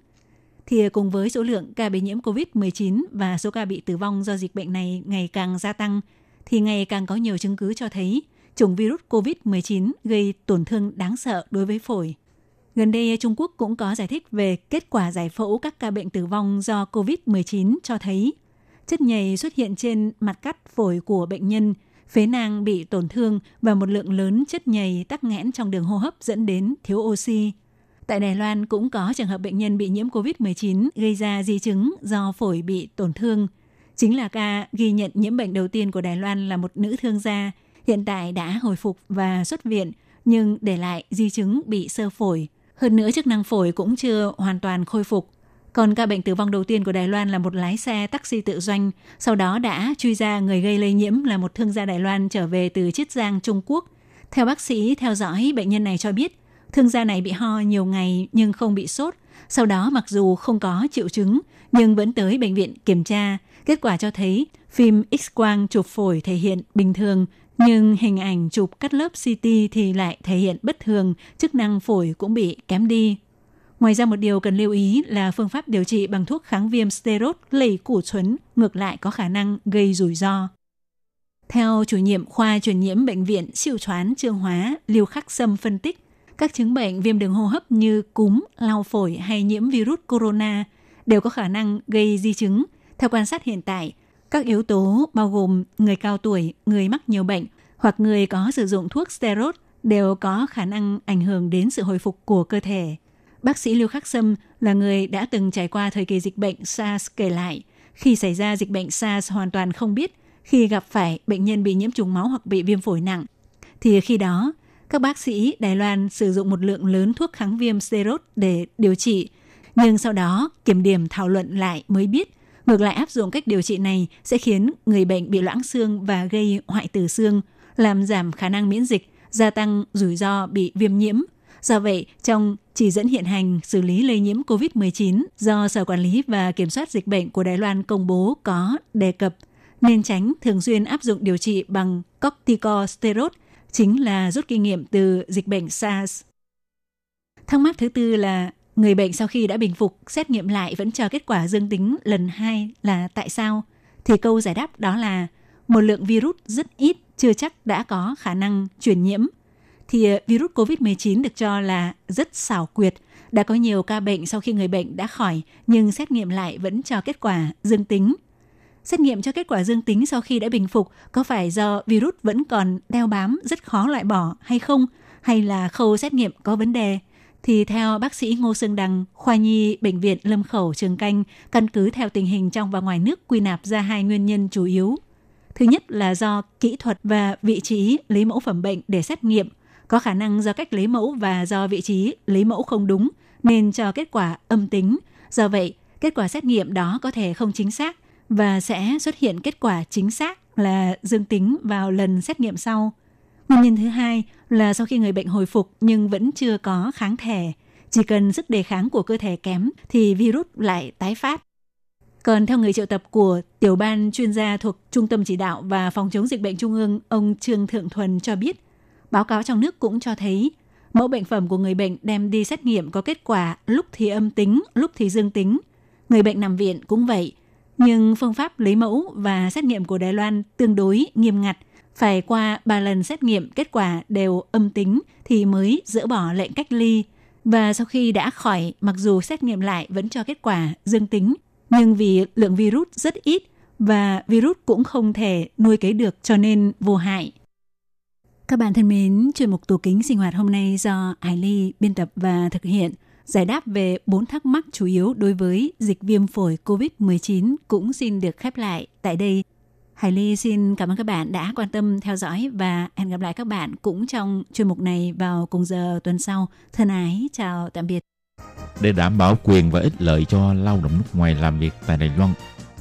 Thì cùng với số lượng ca bị nhiễm COVID-19 và số ca bị tử vong do dịch bệnh này ngày càng gia tăng, thì ngày càng có nhiều chứng cứ cho thấy chủng virus COVID-19 gây tổn thương đáng sợ đối với phổi. Gần đây, Trung Quốc cũng có giải thích về kết quả giải phẫu các ca bệnh tử vong do COVID-19 cho thấy chất nhầy xuất hiện trên mặt cắt phổi của bệnh nhân – phế nang bị tổn thương và một lượng lớn chất nhầy tắc nghẽn trong đường hô hấp dẫn đến thiếu oxy. Tại Đài Loan cũng có trường hợp bệnh nhân bị nhiễm COVID-19 gây ra di chứng do phổi bị tổn thương. Chính là ca ghi nhận nhiễm bệnh đầu tiên của Đài Loan là một nữ thương gia, hiện tại đã hồi phục và xuất viện, nhưng để lại di chứng bị sơ phổi. Hơn nữa chức năng phổi cũng chưa hoàn toàn khôi phục. Còn ca bệnh tử vong đầu tiên của Đài Loan là một lái xe taxi tự doanh, sau đó đã truy ra người gây lây nhiễm là một thương gia Đài Loan trở về từ Chiết Giang, Trung Quốc. Theo bác sĩ theo dõi bệnh nhân này cho biết, thương gia này bị ho nhiều ngày nhưng không bị sốt. Sau đó mặc dù không có triệu chứng nhưng vẫn tới bệnh viện kiểm tra. Kết quả cho thấy phim X-quang chụp phổi thể hiện bình thường nhưng hình ảnh chụp cắt lớp CT thì lại thể hiện bất thường, chức năng phổi cũng bị kém đi. Ngoài ra một điều cần lưu ý là phương pháp điều trị bằng thuốc kháng viêm steroid lẩy củ chuấn ngược lại có khả năng gây rủi ro. Theo chủ nhiệm khoa truyền nhiễm bệnh viện siêu choán trương hóa Liêu Khắc Sâm phân tích, các chứng bệnh viêm đường hô hấp như cúm, lao phổi hay nhiễm virus corona đều có khả năng gây di chứng, Theo quan sát hiện tại, các yếu tố bao gồm người cao tuổi, người mắc nhiều bệnh hoặc người có sử dụng thuốc steroid đều có khả năng ảnh hưởng đến sự hồi phục của cơ thể. Bác sĩ Lưu Khắc Sâm là người đã từng trải qua thời kỳ dịch bệnh SARS kể lại, khi xảy ra dịch bệnh SARS hoàn toàn không biết khi gặp phải bệnh nhân bị nhiễm trùng máu hoặc bị viêm phổi nặng, thì khi đó các bác sĩ Đài Loan sử dụng một lượng lớn thuốc kháng viêm steroid để điều trị. Nhưng sau đó kiểm điểm thảo luận lại mới biết, ngược lại áp dụng cách điều trị này sẽ khiến người bệnh bị loãng xương và gây hoại tử xương, làm giảm khả năng miễn dịch, gia tăng rủi ro bị viêm nhiễm. Do vậy, trong chỉ dẫn hiện hành xử lý lây nhiễm COVID-19 do Sở Quản lý và Kiểm soát Dịch bệnh của Đài Loan công bố có đề cập nên tránh thường xuyên áp dụng điều trị bằng corticosteroid, chính là rút kinh nghiệm từ dịch bệnh SARS. Thắc mắc thứ tư là người bệnh sau khi đã bình phục, xét nghiệm lại vẫn chờ kết quả dương tính lần hai là tại sao? Thì câu giải đáp đó là một lượng virus rất ít chưa chắc đã có khả năng truyền nhiễm. Thì ờ, virus COVID-19 được cho là rất xảo quyệt. Đã có nhiều ca bệnh sau khi người bệnh đã khỏi nhưng xét nghiệm lại vẫn cho kết quả dương tính xét nghiệm cho kết quả dương tính sau khi đã bình phục có phải do virus vẫn còn đeo bám rất khó loại bỏ hay không, hay là khâu xét nghiệm có vấn đề? Thì theo bác sĩ Ngô Sương Đăng, khoa nhi Bệnh viện Lâm Khẩu Trường Canh, căn cứ theo tình hình trong và ngoài nước quy nạp ra hai nguyên nhân chủ yếu. Thứ nhất là do kỹ thuật và vị trí lấy mẫu phẩm bệnh để xét nghiệm, có khả năng do cách lấy mẫu và do vị trí lấy mẫu không đúng nên cho kết quả âm tính. Do vậy, kết quả xét nghiệm đó có thể không chính xác và sẽ xuất hiện kết quả chính xác là dương tính vào lần xét nghiệm sau. Nguyên nhân thứ hai là sau khi người bệnh hồi phục nhưng vẫn chưa có kháng thể, chỉ cần sức đề kháng của cơ thể kém thì virus lại tái phát. Còn theo người triệu tập của tiểu ban chuyên gia thuộc Trung tâm Chỉ đạo và Phòng chống dịch bệnh Trung ương, ông Trương Thượng Thuần cho biết, báo cáo trong nước cũng cho thấy mẫu bệnh phẩm của người bệnh đem đi xét nghiệm có kết quả lúc thì âm tính, lúc thì dương tính. Người bệnh nằm viện cũng vậy, nhưng phương pháp lấy mẫu và xét nghiệm của Đài Loan tương đối nghiêm ngặt, phải qua 3 lần xét nghiệm kết quả đều âm tính thì mới dỡ bỏ lệnh cách ly. Và sau khi đã khỏi, mặc dù xét nghiệm lại vẫn cho kết quả dương tính, nhưng vì lượng virus rất ít và virus cũng không thể nuôi cấy được cho nên vô hại. Các bạn thân mến, chuyên mục tủ kính sinh hoạt hôm nay do Hải Ly biên tập và thực hiện – Giải đáp về bốn thắc mắc chủ yếu đối với dịch viêm phổi COVID-19 cũng xin được khép lại tại đây. Hải Ly xin cảm ơn các bạn đã quan tâm theo dõi và hẹn gặp lại các bạn cũng trong chuyên mục này vào cùng giờ tuần sau. Thân ái, chào tạm biệt. Để đảm bảo quyền và ích lợi cho lao động nước ngoài làm việc tại Đài Loan,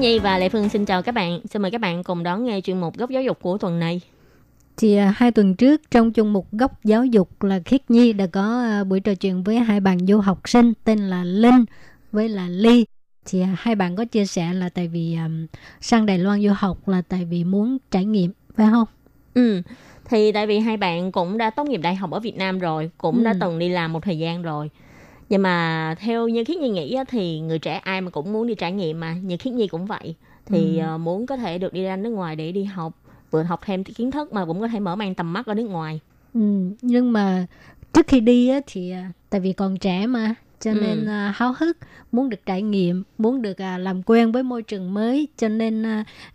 Khiết Nhi và Lệ Phương xin chào các bạn. Xin mời các bạn cùng đón nghe chuyên mục góc giáo dục của tuần này. Thì à, hai tuần trước trong chung mục góc giáo dục là Khiết Nhi đã có à, buổi trò chuyện với hai bạn du học sinh tên là Linh với là Ly. Thì à, hai bạn có chia sẻ là tại vì um, sang Đài Loan du học là tại vì muốn trải nghiệm phải không? Ừ, thì tại vì hai bạn cũng đã tốt nghiệp đại học ở Việt Nam rồi, cũng Ừ. đã từng đi làm một thời gian rồi. Nhưng mà theo như Khiết Nhi nghĩ á, thì người trẻ ai mà cũng muốn đi trải nghiệm mà, như Khiết Nhi cũng vậy. Thì Ừ. ờ, muốn có thể được đi ra nước ngoài để đi học, vừa học thêm kiến thức mà cũng có thể mở mang tầm mắt ở nước ngoài. Ừ, nhưng mà trước khi đi á, thì à, tại vì còn trẻ mà cho Ừ. nên à, háo hức muốn được trải nghiệm muốn được à, làm quen với môi trường mới cho nên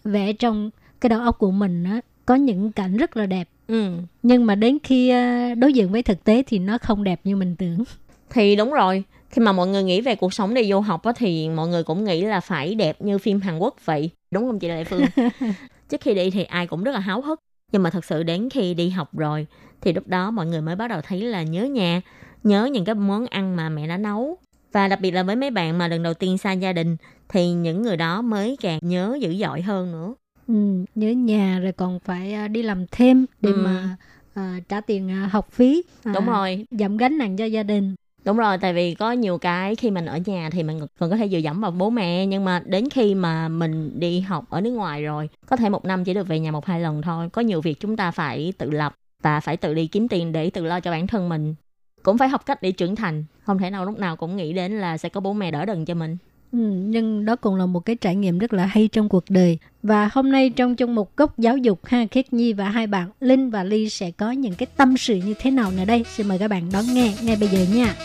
vẽ trong cái đầu óc của mình á, có những cảnh rất là đẹp Ừ. nhưng mà đến khi đối diện với thực tế thì nó không đẹp như mình tưởng Thì đúng rồi, khi mà mọi người nghĩ về cuộc sống đi du học á, thì mọi người cũng nghĩ là phải đẹp như phim Hàn Quốc vậy. Đúng không chị Lệ Phương? Trước khi đi thì ai cũng rất là háo hức. Nhưng mà thật sự đến khi đi học rồi thì lúc đó mọi người mới bắt đầu thấy là nhớ nhà, nhớ những cái món ăn mà mẹ đã nấu. Và đặc biệt là với mấy bạn mà lần đầu tiên xa gia đình thì những người đó mới càng nhớ dữ dội hơn nữa. ừ, nhớ nhà rồi còn phải à, đi làm thêm để Ừ. mà à, trả tiền à, học phí à, Đúng rồi, giảm gánh nặng cho gia đình Đúng rồi, tại vì có nhiều cái khi mình ở nhà thì mình còn có thể dựa dẫm vào bố mẹ nhưng mà đến khi mà mình đi học ở nước ngoài rồi, có thể một năm chỉ được về nhà một hai lần thôi. Có nhiều việc chúng ta phải tự lập và phải tự đi kiếm tiền để tự lo cho bản thân mình. Cũng phải học cách để trưởng thành, không thể nào lúc nào cũng nghĩ đến là sẽ có bố mẹ đỡ đần cho mình. Ừ, nhưng đó cũng là một cái trải nghiệm rất là hay trong cuộc đời. Và hôm nay trong chung một góc giáo dục ha Khiết Nhi và hai bạn Linh và Ly sẽ có những cái tâm sự như thế nào nữa đây. Xin mời các bạn đón nghe ngay bây giờ nha.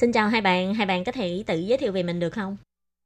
Xin chào hai bạn, hai bạn có thể tự giới thiệu về mình được không?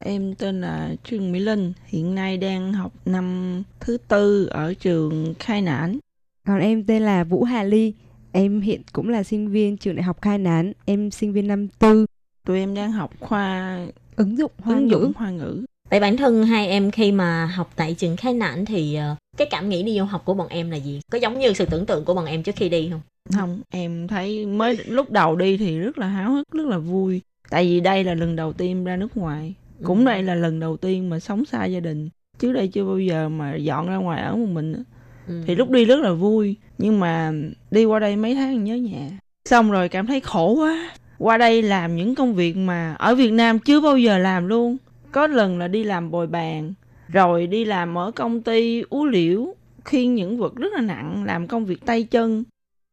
Em tên là Trương Mỹ Linh, hiện nay đang học năm thứ tư ở trường Khai Nản. Còn em tên là Vũ Hà Ly. Em hiện cũng là sinh viên trường đại học Khai Nán. Em sinh viên năm tư Tụi em đang học khoa ứng dụng hoa ứng ngữ. dụng hoa ngữ. Vậy bản thân hai em khi mà học tại trường Khai Nản thì ờ, cái cảm nghĩ đi du học của bọn em là gì? Có giống như sự tưởng tượng của bọn em trước khi đi không? Không, em thấy mới lúc đầu đi thì rất là háo hức, rất là vui. Tại vì đây là lần đầu tiên ra nước ngoài. Cũng Ừ. đây là lần đầu tiên mà sống xa gia đình. Trước đây chưa bao giờ mà dọn ra ngoài ở một mình. Ừ. Thì lúc đi rất là vui. Nhưng mà đi qua đây mấy tháng nhớ nhà. Xong rồi cảm thấy khổ quá. Qua đây làm những công việc mà ở Việt Nam chưa bao giờ làm luôn. Có lần là đi làm bồi bàn. Rồi đi làm ở công ty ú liễu. Khiêng những vật rất là nặng. Làm công việc tay chân.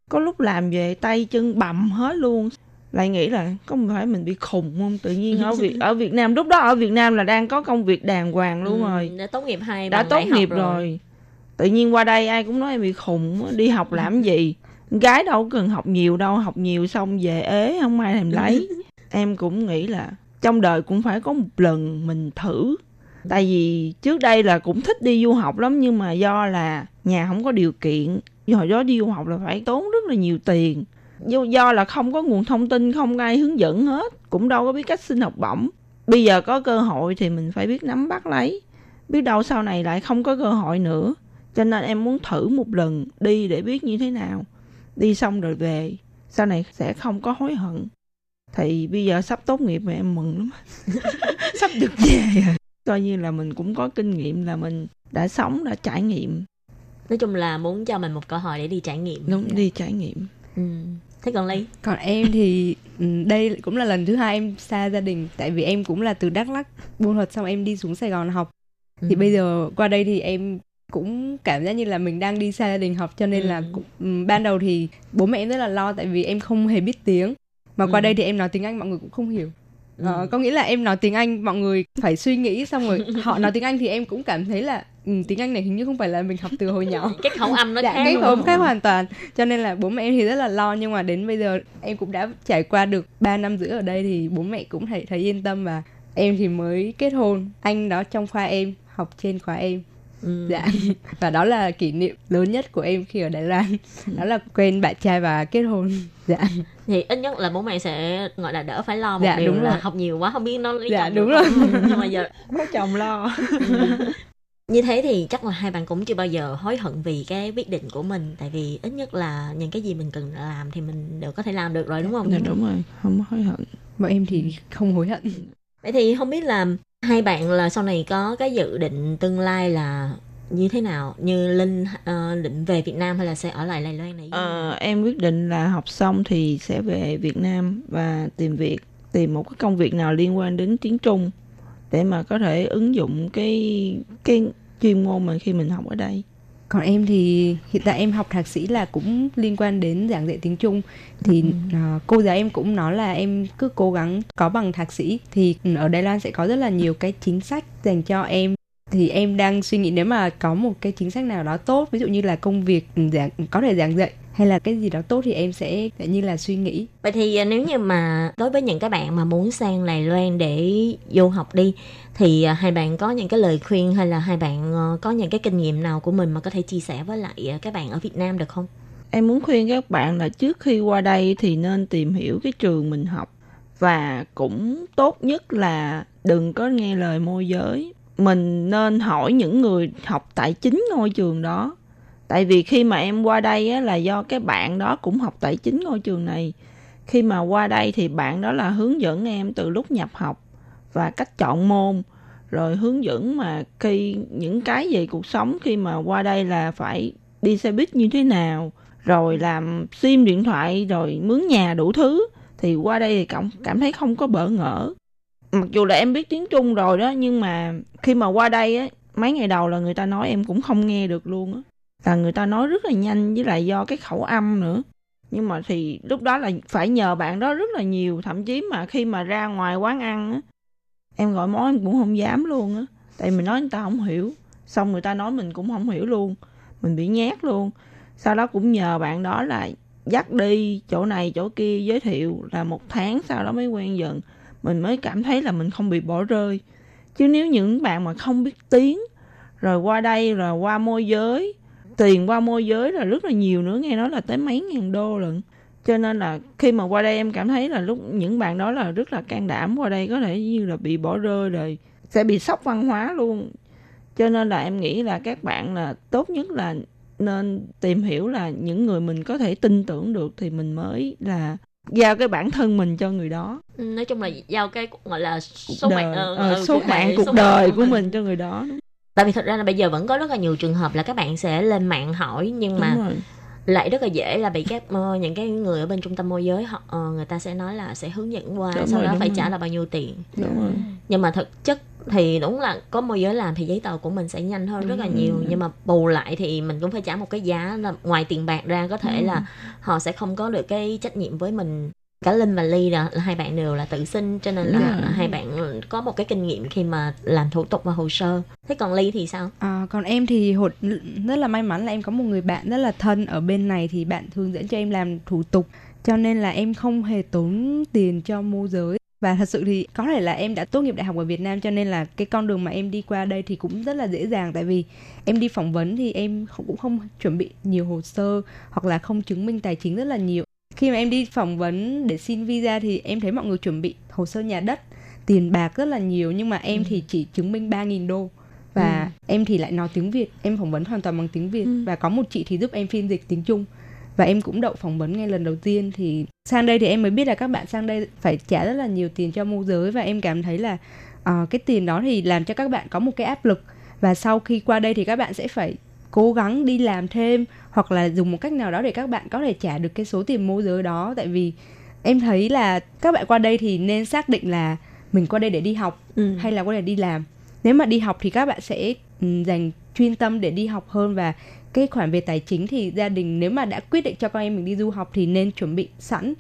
Có lúc làm về tay chân bầm hết luôn. Lại nghĩ là có phải mình bị khùng không? Tự nhiên ở Việt ở Việt Nam lúc đó ở Việt Nam là đang có công việc đàng hoàng luôn Ừ, rồi Đã tốt nghiệp hai đã tốt nghiệp rồi. Tự nhiên qua đây ai cũng nói em bị khùng đi học làm gì? Gái đâu có cần học nhiều đâu học nhiều xong về ế không ai thèm lấy. Em cũng nghĩ là trong đời cũng phải có một lần mình thử. Tại vì trước đây là cũng thích đi du học lắm nhưng mà do là nhà không có điều kiện hồi đó đi du học là phải tốn rất là nhiều tiền. Do, do là không có nguồn thông tin không ai hướng dẫn hết cũng đâu có biết cách xin học bổng. Bây giờ có cơ hội thì mình phải biết nắm bắt lấy. Biết đâu sau này lại không có cơ hội nữa cho nên em muốn thử một lần đi để biết như thế nào đi xong rồi về sau này sẽ không có hối hận thì bây giờ sắp tốt nghiệp rồi em mừng lắm sắp được về rồi coi như là mình cũng có kinh nghiệm là mình đã sống đã trải nghiệm Nói chung là muốn cho mình một cơ hội để đi trải nghiệm. đúng đi trải nghiệm Ừ. Thế còn Ly? Còn em thì ừ, đây cũng là lần thứ hai em xa gia đình tại vì em cũng là từ Đắk Lắk buôn thuật xong em đi xuống Sài Gòn học. Thì Ừ. bây giờ qua đây thì em cũng cảm giác như là mình đang đi xa gia đình học cho nên là Ừ. cũng, ừ, ban đầu thì bố mẹ em rất là lo tại vì em không hề biết tiếng. Mà qua Ừ. đây thì em nói tiếng Anh mọi người cũng không hiểu. Ờ, có nghĩa là em nói tiếng Anh mọi người phải suy nghĩ xong rồi họ nói tiếng Anh thì em cũng cảm thấy là ừ, tiếng Anh này hình như không phải là mình học từ hồi nhỏ. Cái khẩu âm nó dạ, khác cái khẩu âm khác hoàn toàn. Cho nên là bố mẹ em thì rất là lo nhưng mà đến bây giờ em cũng đã trải qua được 3 năm rưỡi ở đây thì bố mẹ cũng thấy thấy yên tâm và em thì mới kết hôn. Anh đó trong khoa em học trên khoa em Ừ. dạ. Và đó là kỷ niệm lớn nhất của em khi ở Đài Loan. Đó là quen bạn trai và kết hôn. Dạ. Thì ít nhất là bố mẹ sẽ gọi là đỡ phải lo một Dạ, điều đúng là rồi. học nhiều quá không biết nó lấy Dạ, chồng đúng rồi. nhưng mà giờ có chồng lo. Như thế thì chắc là hai bạn cũng chưa bao giờ hối hận vì cái quyết định của mình. Tại vì ít nhất là những cái gì mình cần làm thì mình đều có thể làm được rồi đúng không? Dạ đúng rồi. Không hối hận. Bọn em thì không hối hận. Vậy thì không biết là hai bạn là sau này có cái dự định tương lai là như thế nào? Như linh uh, định về Việt Nam hay là sẽ ở lại Đài Loan này? Ờ, em quyết định là học xong thì sẽ về Việt Nam và tìm việc tìm một cái công việc nào liên quan đến tiếng Trung để mà có thể ứng dụng cái cái chuyên môn mà khi mình học ở đây còn em thì hiện tại em học thạc sĩ là cũng liên quan đến giảng dạy tiếng Trung. Thì à, cô giáo em cũng nói là em cứ cố gắng có bằng thạc sĩ. Thì ở Đài Loan sẽ có rất là nhiều cái chính sách dành cho em. Thì em đang suy nghĩ nếu mà có một cái chính sách nào đó tốt ví dụ như là công việc giảng có thể giảng dạy hay là cái gì đó tốt thì em sẽ sẽ như là suy nghĩ. Vậy thì à, nếu như mà đối với những cái bạn mà muốn sang Đài Loan để du học đi thì à, hai bạn có những cái lời khuyên hay là hai bạn ờ, có những cái kinh nghiệm nào của mình mà có thể chia sẻ với lại à, các bạn ở Việt Nam được không? em muốn khuyên các bạn là trước khi qua đây thì nên tìm hiểu cái trường mình học. Và cũng tốt nhất là đừng có nghe lời môi giới. Mình nên hỏi những người học tại chính ngôi trường đó tại vì khi mà em qua đây á, là do cái bạn đó cũng học tại chính ngôi trường này. Khi mà qua đây thì bạn đó là hướng dẫn em từ lúc nhập học và cách chọn môn rồi hướng dẫn mà khi những cái về cuộc sống khi mà qua đây là phải đi xe buýt như thế nào rồi làm sim điện thoại rồi mướn nhà đủ thứ. Thì qua đây thì cảm cảm thấy không có bỡ ngỡ. Mặc dù là em biết tiếng trung rồi đó nhưng mà khi mà qua đây á mấy ngày đầu là người ta nói em cũng không nghe được luôn á là người ta nói rất là nhanh với lại do cái khẩu âm nữa. Nhưng mà thì lúc đó là phải nhờ bạn đó rất là nhiều. Thậm chí mà khi mà ra ngoài quán ăn á, em gọi món em cũng không dám luôn á. Tại mình nói người ta không hiểu. Xong người ta nói mình cũng không hiểu luôn. Mình bị nhát luôn. Sau đó cũng nhờ bạn đó là dắt đi chỗ này, chỗ kia giới thiệu là một tháng sau đó mới quen dần. Mình mới cảm thấy là mình không bị bỏ rơi. Chứ nếu những bạn mà không biết tiếng, rồi qua đây, rồi qua môi giới tiền qua môi giới là rất là nhiều nữa nghe nói là tới mấy ngàn đô lận. Cho nên là khi mà qua đây em cảm thấy là lúc những bạn đó là rất là can đảm qua đây có thể như là bị bỏ rơi rồi sẽ bị sốc văn hóa luôn. Cho nên là em nghĩ là các bạn là tốt nhất là nên tìm hiểu là những người mình có thể tin tưởng được thì mình mới là giao cái bản thân mình cho người đó. Ừ, Nói chung là giao cái gọi là số đời. mạng ờ, ờ, ờ, số cuộc mạng đời, cuộc đời của mình. cho người đó Tại vì thật ra là bây giờ vẫn có rất là nhiều trường hợp là các bạn sẽ lên mạng hỏi nhưng mà Đúng rồi. lại rất là dễ là bị các ờ, những cái người ở bên trung tâm môi giới họ ờ, người ta sẽ nói là sẽ hướng dẫn qua Đúng sau rồi, đó đúng phải rồi. trả là bao nhiêu tiền đúng rồi nhưng mà thực chất thì đúng là có môi giới làm thì giấy tờ của mình sẽ nhanh hơn rất là Đúng nhiều rồi. nhưng mà bù lại thì mình cũng phải trả một cái giá là ngoài tiền bạc ra có thể Ừ. là họ sẽ không có được cái trách nhiệm với mình cả linh và ly là, là hai bạn đều là tự sinh cho nên là Đúng rồi. hai bạn có một cái kinh nghiệm khi mà làm thủ tục và hồ sơ. Thế còn ly thì sao? À, còn em thì hồi, rất là may mắn là em có một người bạn rất là thân ở bên này thì bạn hướng dẫn cho em làm thủ tục. Cho nên là em không hề tốn tiền cho môi giới. Và thật sự thì có thể là em đã tốt nghiệp đại học ở Việt Nam cho nên là cái con đường mà em đi qua đây thì cũng rất là dễ dàng. Tại vì em đi phỏng vấn thì em cũng không chuẩn bị nhiều hồ sơ hoặc là không chứng minh tài chính rất là nhiều khi mà em đi phỏng vấn để xin visa thì em thấy mọi người chuẩn bị hồ sơ nhà đất tiền bạc rất là nhiều nhưng mà em thì chỉ chứng minh 3.000 đô. Và Ừ. em thì lại nói tiếng Việt em phỏng vấn hoàn toàn bằng tiếng Việt. Ừ. và có một chị thì giúp em phiên dịch tiếng Trung. Và em cũng đậu phỏng vấn ngay lần đầu tiên thì sang đây thì em mới biết là các bạn sang đây phải trả rất là nhiều tiền cho môi giới. Và em cảm thấy là ờ, cái tiền đó thì làm cho các bạn có một cái áp lực. Và sau khi qua đây thì các bạn sẽ phải cố gắng đi làm thêm hoặc là dùng một cách nào đó để các bạn có thể trả được cái số tiền môi giới đó. Tại vì em thấy là các bạn qua đây thì nên xác định là mình qua đây để đi học Ừ. hay là qua đây để đi làm. Nếu mà đi học thì các bạn sẽ ừ, dành chuyên tâm để đi học hơn và cái khoản về tài chính thì gia đình nếu mà đã quyết định cho con em mình đi du học thì nên chuẩn bị sẵn.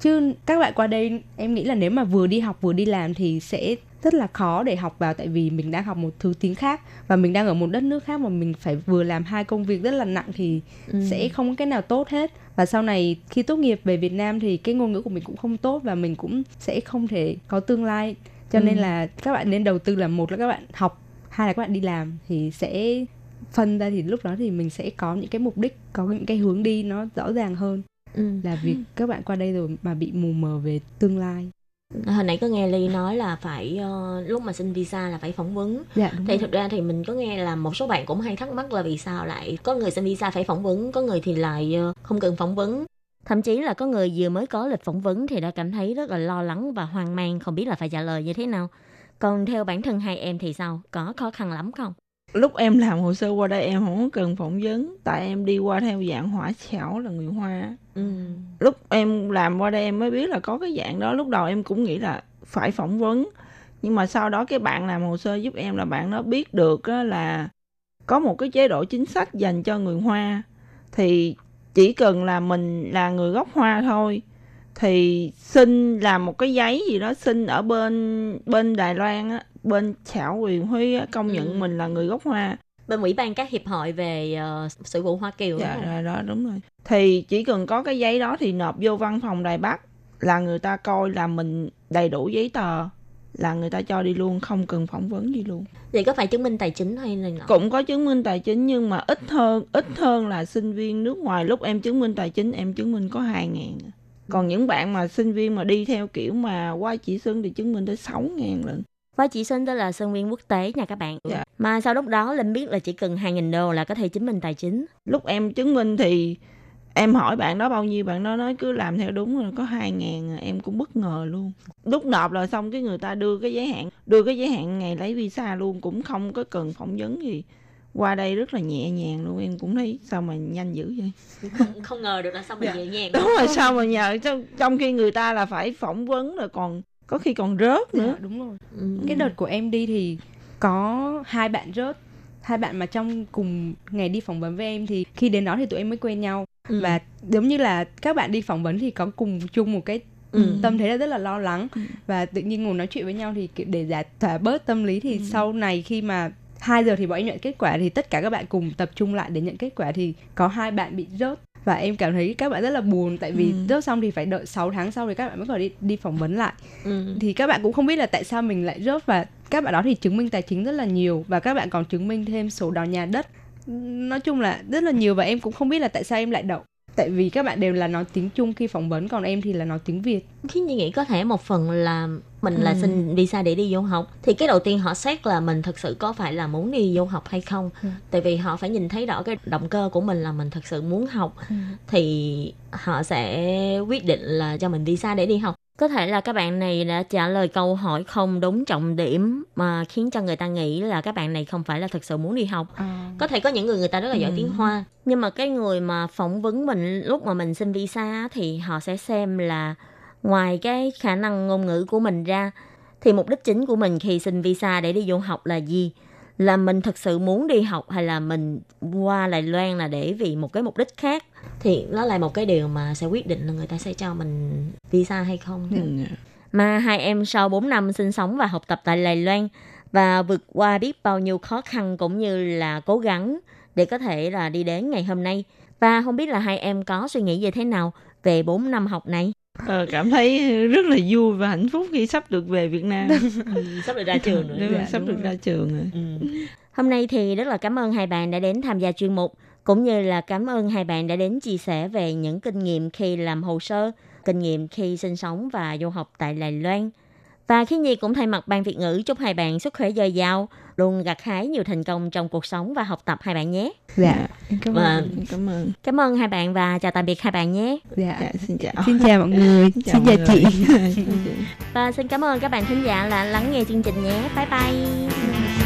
Chứ các bạn qua đây em nghĩ là nếu mà vừa đi học vừa đi làm thì sẽ rất là khó để học vào tại vì mình đang học một thứ tiếng khác và mình đang ở một đất nước khác mà mình phải vừa làm hai công việc rất là nặng thì ừ. sẽ không có cái nào tốt hết và sau này khi tốt nghiệp về Việt Nam thì cái ngôn ngữ của mình cũng không tốt và mình cũng sẽ không thể có tương lai cho ừ. nên là các bạn nên đầu tư là một là các bạn học hai là các bạn đi làm thì sẽ phân ra thì lúc đó thì mình sẽ có những cái mục đích có những cái hướng đi nó rõ ràng hơn ừ. là việc các bạn qua đây rồi mà bị mù mờ về tương lai hồi nãy có nghe ly nói là phải uh, lúc mà xin visa là phải phỏng vấn. Dạ, thì rồi. thực ra thì mình có nghe là một số bạn cũng hay thắc mắc là vì sao lại có người xin visa phải phỏng vấn có người thì lại uh, không cần phỏng vấn. Thậm chí là có người vừa mới có lịch phỏng vấn thì đã cảm thấy rất là lo lắng và hoang mang không biết là phải trả lời như thế nào. Còn theo bản thân hai em thì sao? Có khó khăn lắm không lúc em làm hồ sơ qua đây em không có cần phỏng vấn. Tại em đi qua theo dạng hỏa chảo là người hoa. Ừ. lúc em làm qua đây em mới biết là có cái dạng đó. Lúc đầu em cũng nghĩ là phải phỏng vấn. Nhưng mà sau đó cái bạn làm hồ sơ giúp em là bạn nó biết được là có một cái chế độ chính sách dành cho người hoa. Thì chỉ cần là mình là người gốc hoa thôi. Thì xin làm một cái giấy gì đó xin ở bên bên Đài Loan á bên chảo quyền huy công nhận ừ. mình là người gốc hoa. Bên ủy ban các hiệp hội về uh, sự vụ hoa kiều dạ rồi đó đúng rồi. Thì chỉ cần có cái giấy đó thì nộp vô văn phòng đài bắc là người ta coi là mình đầy đủ giấy tờ là người ta cho đi luôn không cần phỏng vấn đi luôn. Vậy có phải chứng minh tài chính hay là cũng có chứng minh tài chính nhưng mà ít hơn ít hơn là sinh viên nước ngoài. Lúc em chứng minh tài chính em chứng minh có hai ngàn. Còn những bạn mà sinh viên mà đi theo kiểu mà qua chỉ xuân thì chứng minh tới sáu ngàn lần Vai chỉ sinh đó là sinh viên quốc tế nha các bạn. Dạ. Mà sau lúc đó Linh biết là chỉ cần 2.000 đô là có thể chứng minh tài chính. Lúc em chứng minh thì em hỏi bạn đó bao nhiêu bạn đó nói cứ làm theo đúng rồi có hai ngàn em cũng bất ngờ luôn lúc nộp là xong cái người ta đưa cái giới hạn đưa cái giới hạn ngày lấy visa luôn cũng không có cần phỏng vấn gì qua đây rất là nhẹ nhàng luôn em cũng thấy sao mà nhanh dữ vậy không, không ngờ được là sao mà dạ. nhẹ nhàng đúng rồi sao mà nhờ trong, trong khi người ta là phải phỏng vấn rồi còn có khi còn rớt nữa dạ, đúng rồi ừ. cái đợt của em đi thì có hai bạn rớt hai bạn mà trong cùng ngày đi phỏng vấn với em thì khi đến đó thì tụi em mới quen nhau ừ. và giống như là các bạn đi phỏng vấn thì có cùng chung một cái ừ. tâm thế là rất là lo lắng ừ. và tự nhiên ngồi nói chuyện với nhau thì để giải tỏa bớt tâm lý thì ừ. sau này khi mà 2 giờ thì bọn em nhận kết quả thì tất cả các bạn cùng tập trung lại để nhận kết quả thì có hai bạn bị rớt và em cảm thấy các bạn rất là buồn tại vì ừ. rớt xong thì phải đợi 6 tháng sau thì các bạn mới có đi đi phỏng vấn lại ừ. thì các bạn cũng không biết là tại sao mình lại rớt và các bạn đó thì chứng minh tài chính rất là nhiều và các bạn còn chứng minh thêm sổ đỏ nhà đất nói chung là rất là nhiều và em cũng không biết là tại sao em lại đậu tại vì các bạn đều là nói tiếng Trung khi phỏng vấn còn em thì là nói tiếng Việt khiến như nghĩ có thể một phần là mình ừ. là xin visa để đi du học thì cái đầu tiên họ xét là mình thực sự có phải là muốn đi du học hay không ừ. tại vì họ phải nhìn thấy rõ cái động cơ của mình là mình thực sự muốn học ừ. thì họ sẽ quyết định là cho mình visa để đi học có thể là các bạn này đã trả lời câu hỏi không đúng trọng điểm mà khiến cho người ta nghĩ là các bạn này không phải là thực sự muốn đi học. À. Có thể có những người người ta rất là giỏi ừ. tiếng Hoa, nhưng mà cái người mà phỏng vấn mình lúc mà mình xin visa thì họ sẽ xem là ngoài cái khả năng ngôn ngữ của mình ra thì mục đích chính của mình khi xin visa để đi du học là gì? Là mình thực sự muốn đi học hay là mình qua Đài Loan là để vì một cái mục đích khác? thì nó là một cái điều mà sẽ quyết định là người ta sẽ cho mình visa hay không ừ. mà hai em sau 4 năm sinh sống và học tập tại Đài Loan và vượt qua biết bao nhiêu khó khăn cũng như là cố gắng để có thể là đi đến ngày hôm nay và không biết là hai em có suy nghĩ như thế nào về 4 năm học này Ờ, cảm thấy rất là vui và hạnh phúc khi sắp được về Việt Nam. sắp được ra trường nữa. Đúng rồi, dạ, sắp đúng được rồi. ra trường rồi. Ừ. Hôm nay thì rất là cảm ơn hai bạn đã đến tham gia chuyên mục cũng như là cảm ơn hai bạn đã đến chia sẻ về những kinh nghiệm khi làm hồ sơ, kinh nghiệm khi sinh sống và du học tại Đài Loan. Và khi Nhi cũng thay mặt ban Việt ngữ chúc hai bạn sức khỏe dồi dào, luôn gặt hái nhiều thành công trong cuộc sống và học tập hai bạn nhé. Dạ, cảm ơn. Vâng. Cảm ơn. Cảm ơn hai bạn và chào tạm biệt hai bạn nhé. Dạ, dạ xin chào. Xin chào mọi người. xin chào, xin chào chị. và xin cảm ơn các bạn thính giả là lắng nghe chương trình nhé. Bye bye.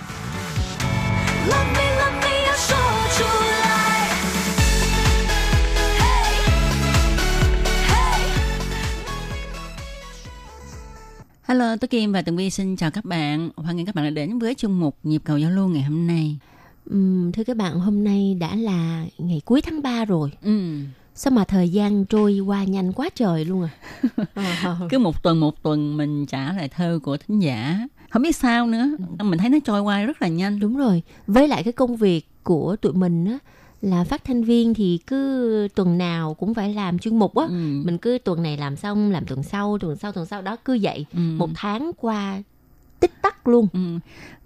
Hello, Tố Kim và Tường Vi xin chào các bạn. Hoan nghênh các bạn đã đến với chuyên mục Nhịp cầu giao lưu ngày hôm nay. Ừm, thưa các bạn, hôm nay đã là ngày cuối tháng 3 rồi. Ừ. Sao mà thời gian trôi qua nhanh quá trời luôn à. Cứ một tuần một tuần mình trả lời thơ của thính giả. Không biết sao nữa, mình thấy nó trôi qua rất là nhanh. Đúng rồi. Với lại cái công việc của tụi mình á là phát thanh viên thì cứ tuần nào cũng phải làm chuyên mục á. Ừ. Mình cứ tuần này làm xong, làm tuần sau, tuần sau, tuần sau đó cứ vậy. Ừ. Một tháng qua tích tắc luôn. Ừ.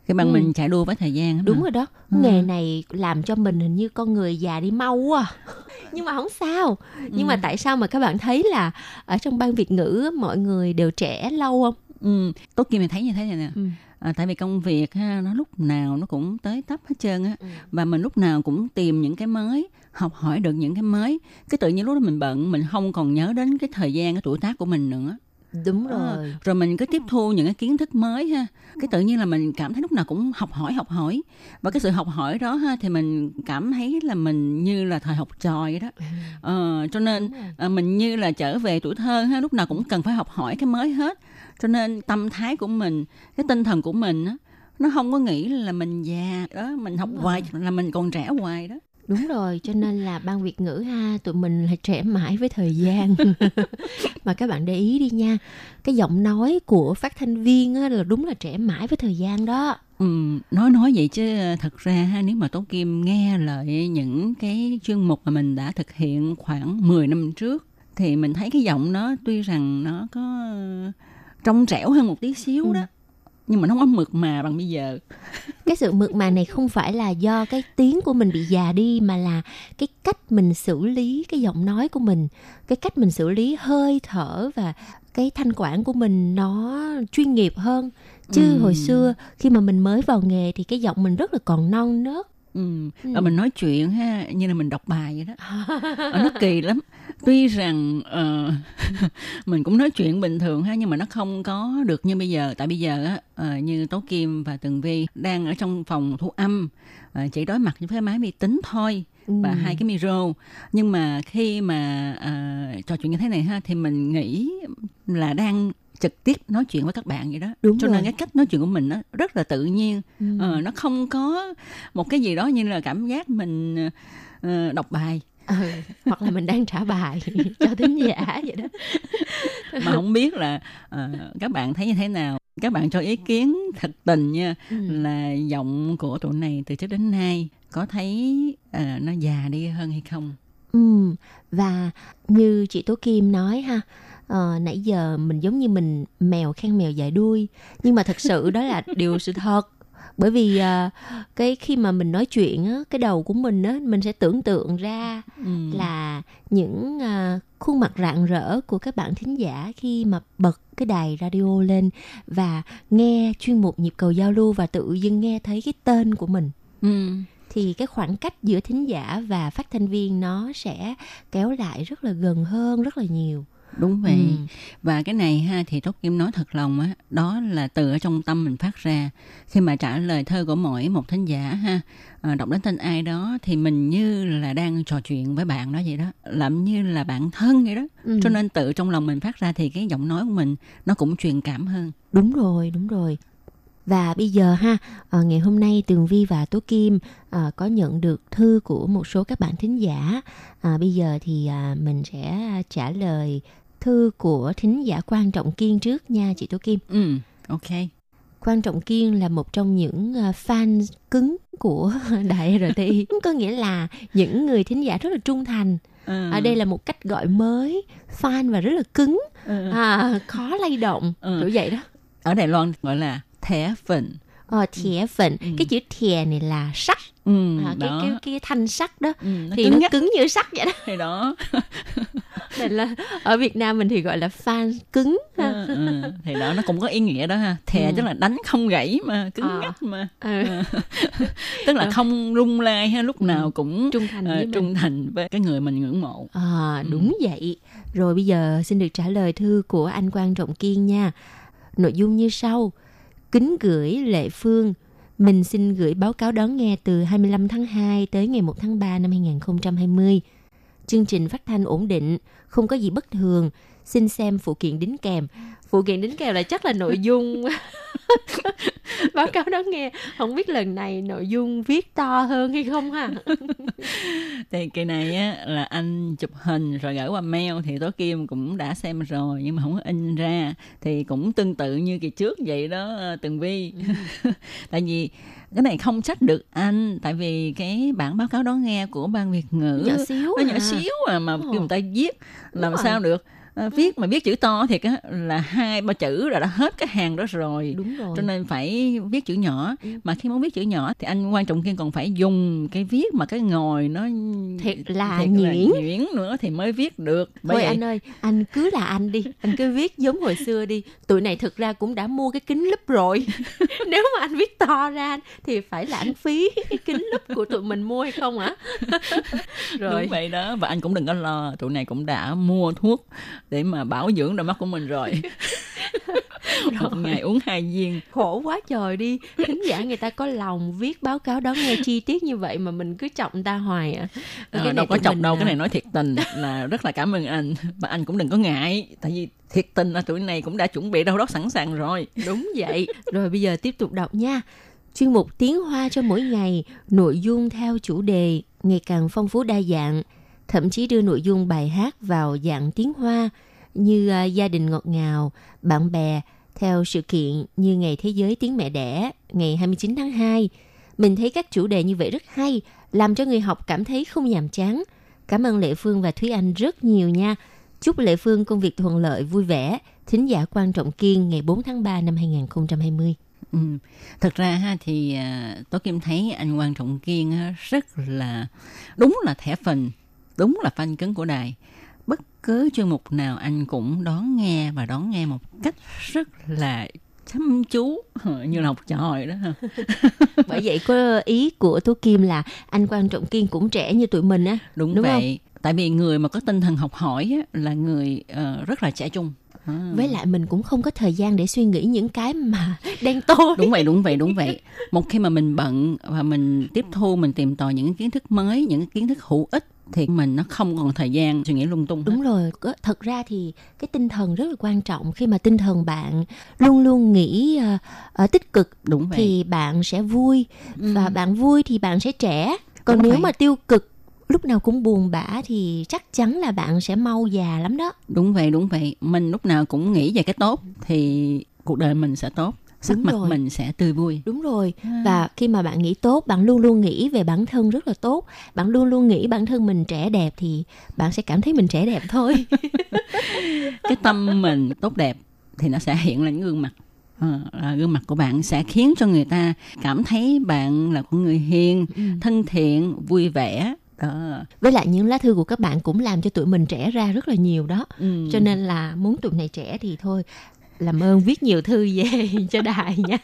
Cái bằng Ừ. mình chạy đua với thời gian. Đúng mà. rồi đó. Ừ. Nghề này làm cho mình hình như con người già đi mau quá. à. Nhưng mà không sao. Nhưng mà tại sao mà các bạn thấy là ở trong ban Việt ngữ mọi người đều trẻ lâu không? Ừ. Tốt Kim mình thấy như thế này nè. Ừ. À, tại vì công việc ha, nó lúc nào nó cũng tới tấp hết trơn á. Ừ. và mình lúc nào cũng tìm những cái mới học hỏi được những cái mới. Cái tự nhiên lúc đó mình bận mình không còn nhớ đến cái thời gian cái tuổi tác của mình nữa. Đúng Ờ, rồi. rồi mình cứ tiếp thu những cái kiến thức mới ha. Cái tự nhiên là mình cảm thấy lúc nào cũng học hỏi học hỏi. Và cái sự học hỏi đó ha thì mình cảm thấy là mình như là thời học trò vậy đó. Ờ, cho nên à, mình như là trở về tuổi thơ ha lúc nào cũng cần phải học hỏi cái mới hết cho nên tâm thái của mình cái tinh thần của mình á nó không có nghĩ là mình già đó mình học hoài là mình còn trẻ hoài đó Đúng rồi, cho nên là ban Việt ngữ ha, tụi mình là trẻ mãi với thời gian. mà các bạn để ý đi nha, cái giọng nói của phát thanh viên á, là đúng là trẻ mãi với thời gian đó. Ừ, nói nói vậy chứ thật ra ha, nếu mà Tố Kim nghe lại những cái chuyên mục mà mình đã thực hiện khoảng 10 năm trước thì mình thấy cái giọng nó tuy rằng nó có trong trẻo hơn một tí xíu đó nhưng mà nó không có mượt mà bằng bây giờ Cái sự mượt mà này không phải là do cái tiếng của mình bị già đi mà là cái cách mình xử lý cái giọng nói của mình, cái cách mình xử lý hơi thở và cái thanh quản của mình nó chuyên nghiệp hơn. Chứ Ừ. hồi xưa khi mà mình mới vào nghề thì cái giọng mình rất là còn non nớt. Ừ. Ừ. và mình nói chuyện ha như là mình đọc bài vậy đó Ờ, nó kỳ lắm tuy rằng ờ, mình cũng nói chuyện bình thường ha nhưng mà nó không có được như bây giờ tại bây giờ á ờ, như tố kim và tường vi đang ở trong phòng thu âm ờ, chỉ đối mặt với cái máy vi tính thôi và Ừ. hai cái micro nhưng mà khi mà ờ, trò chuyện như thế này ha thì mình nghĩ là đang trực tiếp nói chuyện với các bạn vậy đó Đúng cho rồi. nên cái cách nói chuyện của mình nó rất là tự nhiên Ừ. Ờ, nó không có một cái gì đó như là cảm giác mình ờ, đọc bài Ừ, hoặc là mình đang trả bài cho thính giả vậy đó. mà không biết là ờ, các bạn thấy như thế nào các bạn cho ý kiến thật tình nha Ừ. là giọng của tụi này từ trước đến nay có thấy ờ, nó già đi hơn hay không Ừ, và như chị Tố Kim nói ha, ờ, nãy giờ mình giống như mình mèo khen mèo dại đuôi, nhưng mà thật sự đó là điều sự thật. Bởi vì ờ, cái khi mà mình nói chuyện á, cái đầu của mình á, mình sẽ tưởng tượng ra ừ. là những ờ, khuôn mặt rạng rỡ của các bạn thính giả khi mà bật cái đài radio lên và nghe chuyên mục nhịp cầu giao lưu và tự dưng nghe thấy cái tên của mình Ừ. thì cái khoảng cách giữa thính giả và phát thanh viên nó sẽ kéo lại rất là gần hơn rất là nhiều đúng vậy. Ừ. và cái này ha thì tốt kim nói thật lòng á đó là từ ở trong tâm mình phát ra. Khi mà trả lời thơ của mỗi một thính giả ha ờ, đọc đến tên ai đó thì mình như là đang trò chuyện với bạn đó vậy đó làm như là bạn thân vậy đó. Ừ. cho nên tự trong lòng mình phát ra thì cái giọng nói của mình nó cũng truyền cảm hơn. Đúng rồi đúng rồi. Và bây giờ ha ờ, ngày hôm nay tường vi và tố kim ờ, có nhận được thư của một số các bạn thính giả. À, bây giờ thì à, mình sẽ trả lời thư của thính giả quan trọng kiên trước nha chị tố kim ừ ok Quan Trọng Kiên là một trong những ờ, fan cứng của Đài RTI. Có nghĩa là những người thính giả rất là trung thành. Ừ. Ở đây là một cách gọi mới, fan và rất là cứng, Ừ. à, khó lay động, Ừ. kiểu vậy đó. ở đài loan gọi là thẻ phận Ờ, thẻ phận. Cái chữ thẻ này là sắt. Ừ, À, cái, đó. cái cái thanh sắt đó Ừ, nó thì cứng nó nhắc. cứng như sắt vậy đó. thì đó Nên là ở Việt Nam mình thì gọi là fan cứng. ha. ừ, ừ, thì đó nó cũng có ý nghĩa đó ha thè Ừ. tức là đánh không gãy mà cứng Ờ. nhắc mà Ừ. Ờ. tức là không rung lai ha lúc nào cũng Trung thành ờ, với mình. trung thành với cái người mình ngưỡng mộ À, đúng vậy. Rồi bây giờ xin được trả lời thư của anh Quang Trọng Kiên nha. Nội dung như sau. Kính gửi Lệ Phương. Mình xin gửi báo cáo đón nghe từ 25 tháng 2 tới ngày 1 tháng 3 năm 2020. Chương trình phát thanh ổn định, không có gì bất thường. Xin xem phụ kiện đính kèm. Phụ kiện đính kèm là chắc là nội dung báo cáo đón nghe. Không biết lần này nội dung viết to hơn hay không ha? thì kỳ này á là anh chụp hình rồi gửi qua mail thì tố kim cũng đã xem rồi nhưng mà không có in ra thì cũng tương tự như kỳ trước vậy đó ờ, tường vi tại vì cái này không trách được anh tại vì cái bản báo cáo đón nghe của ban việt ngữ Nhỏ xíu nó nhỏ à. xíu à mà kêu người ta viết làm rồi. sao được À, viết mà viết chữ to thì là hai ba chữ là đã hết cái hàng đó rồi Đúng rồi. cho nên phải viết chữ nhỏ mà khi muốn viết chữ nhỏ thì anh quan trọng kiên còn phải dùng cái viết mà cái ngồi nó Thiệt là thiệt nhuyễn. nhuyễn nữa thì mới viết được Bởi Thôi vậy- anh ơi, anh cứ là anh đi, anh cứ viết giống hồi xưa đi. Tụi này thực ra cũng đã mua cái kính lúp rồi. Nếu mà anh viết to ra thì phải lãng phí cái kính lúp của tụi mình mua hay không hả? rồi. đúng vậy đó và anh cũng đừng có lo tụi này cũng đã mua thuốc để mà bảo dưỡng đôi mắt của mình rồi. Một ngày uống hai viên. Khổ quá trời đi. Thính giả người ta có lòng viết báo cáo đón nghe chi tiết như vậy Mà mình cứ chọc người ta hoài à. Ờ, này đâu có chọc mình đâu à, cái này nói thiệt tình là rất là cảm ơn anh. Và anh cũng đừng có ngại tại vì thiệt tình là tụi này cũng đã chuẩn bị đâu đó sẵn sàng rồi. Đúng vậy. Rồi bây giờ tiếp tục đọc nha. Chuyên mục Tiếng Hoa cho mỗi ngày, nội dung theo chủ đề ngày càng phong phú đa dạng, thậm chí đưa nội dung bài hát vào dạng tiếng Hoa như à, gia đình ngọt ngào, bạn bè, theo sự kiện như Ngày Thế giới Tiếng Mẹ Đẻ, ngày 29 tháng 2. Mình thấy các chủ đề như vậy rất hay, làm cho người học cảm thấy không nhàm chán. Cảm ơn Lệ Phương và Thúy Anh rất nhiều nha. Chúc Lệ Phương công việc thuận lợi, vui vẻ. Thính giả quan trọng kiên ngày 4 tháng 3 năm 2020. Ừ. Thật ra ha thì à, tôi Kim thấy anh Quan Trọng Kiên rất là đúng là thẻ phần, đúng là fan cứng của đài. Bất cứ chuyên mục nào anh cũng đón nghe và đón nghe một cách rất là chăm chú như là học trò vậy đó. Bởi vậy có ý của Tố Kim là anh quan trọng kiên cũng trẻ như tụi mình á. Đúng, Đúng vậy. Tại vì người mà có tinh thần học hỏi á, là người ờ, rất là trẻ trung. À. Với lại mình cũng không có thời gian để suy nghĩ những cái mà đen tối. đúng vậy đúng vậy đúng vậy một khi mà mình bận và mình tiếp thu mình tìm tòi những kiến thức mới những kiến thức hữu ích thì mình nó không còn thời gian suy nghĩ lung tung hết. Đúng rồi, thật ra thì cái tinh thần rất là quan trọng khi mà tinh thần bạn luôn luôn nghĩ ờ, ờ, tích cực đúng vậy thì bạn sẽ vui và bạn vui thì bạn sẽ trẻ. Còn Đúng nếu vậy. mà tiêu cực lúc nào cũng buồn bã thì chắc chắn là bạn sẽ mau già lắm đó. đúng vậy đúng vậy mình lúc nào cũng nghĩ về cái tốt thì cuộc đời mình sẽ tốt sắc Đúng mặt rồi. mình sẽ tươi vui Đúng rồi. Và khi mà bạn nghĩ tốt, bạn luôn luôn nghĩ về bản thân rất là tốt. Bạn luôn luôn nghĩ bản thân mình trẻ đẹp thì bạn sẽ cảm thấy mình trẻ đẹp thôi. cái tâm mình tốt đẹp thì nó sẽ hiện lên gương mặt là gương mặt của bạn sẽ khiến cho người ta cảm thấy bạn là con người hiền thân thiện vui vẻ đó Với lại những lá thư của các bạn cũng làm cho tụi mình trẻ ra rất là nhiều đó. Ừ. Cho nên là muốn tụi này trẻ thì thôi làm ơn viết nhiều thư về cho đài nha.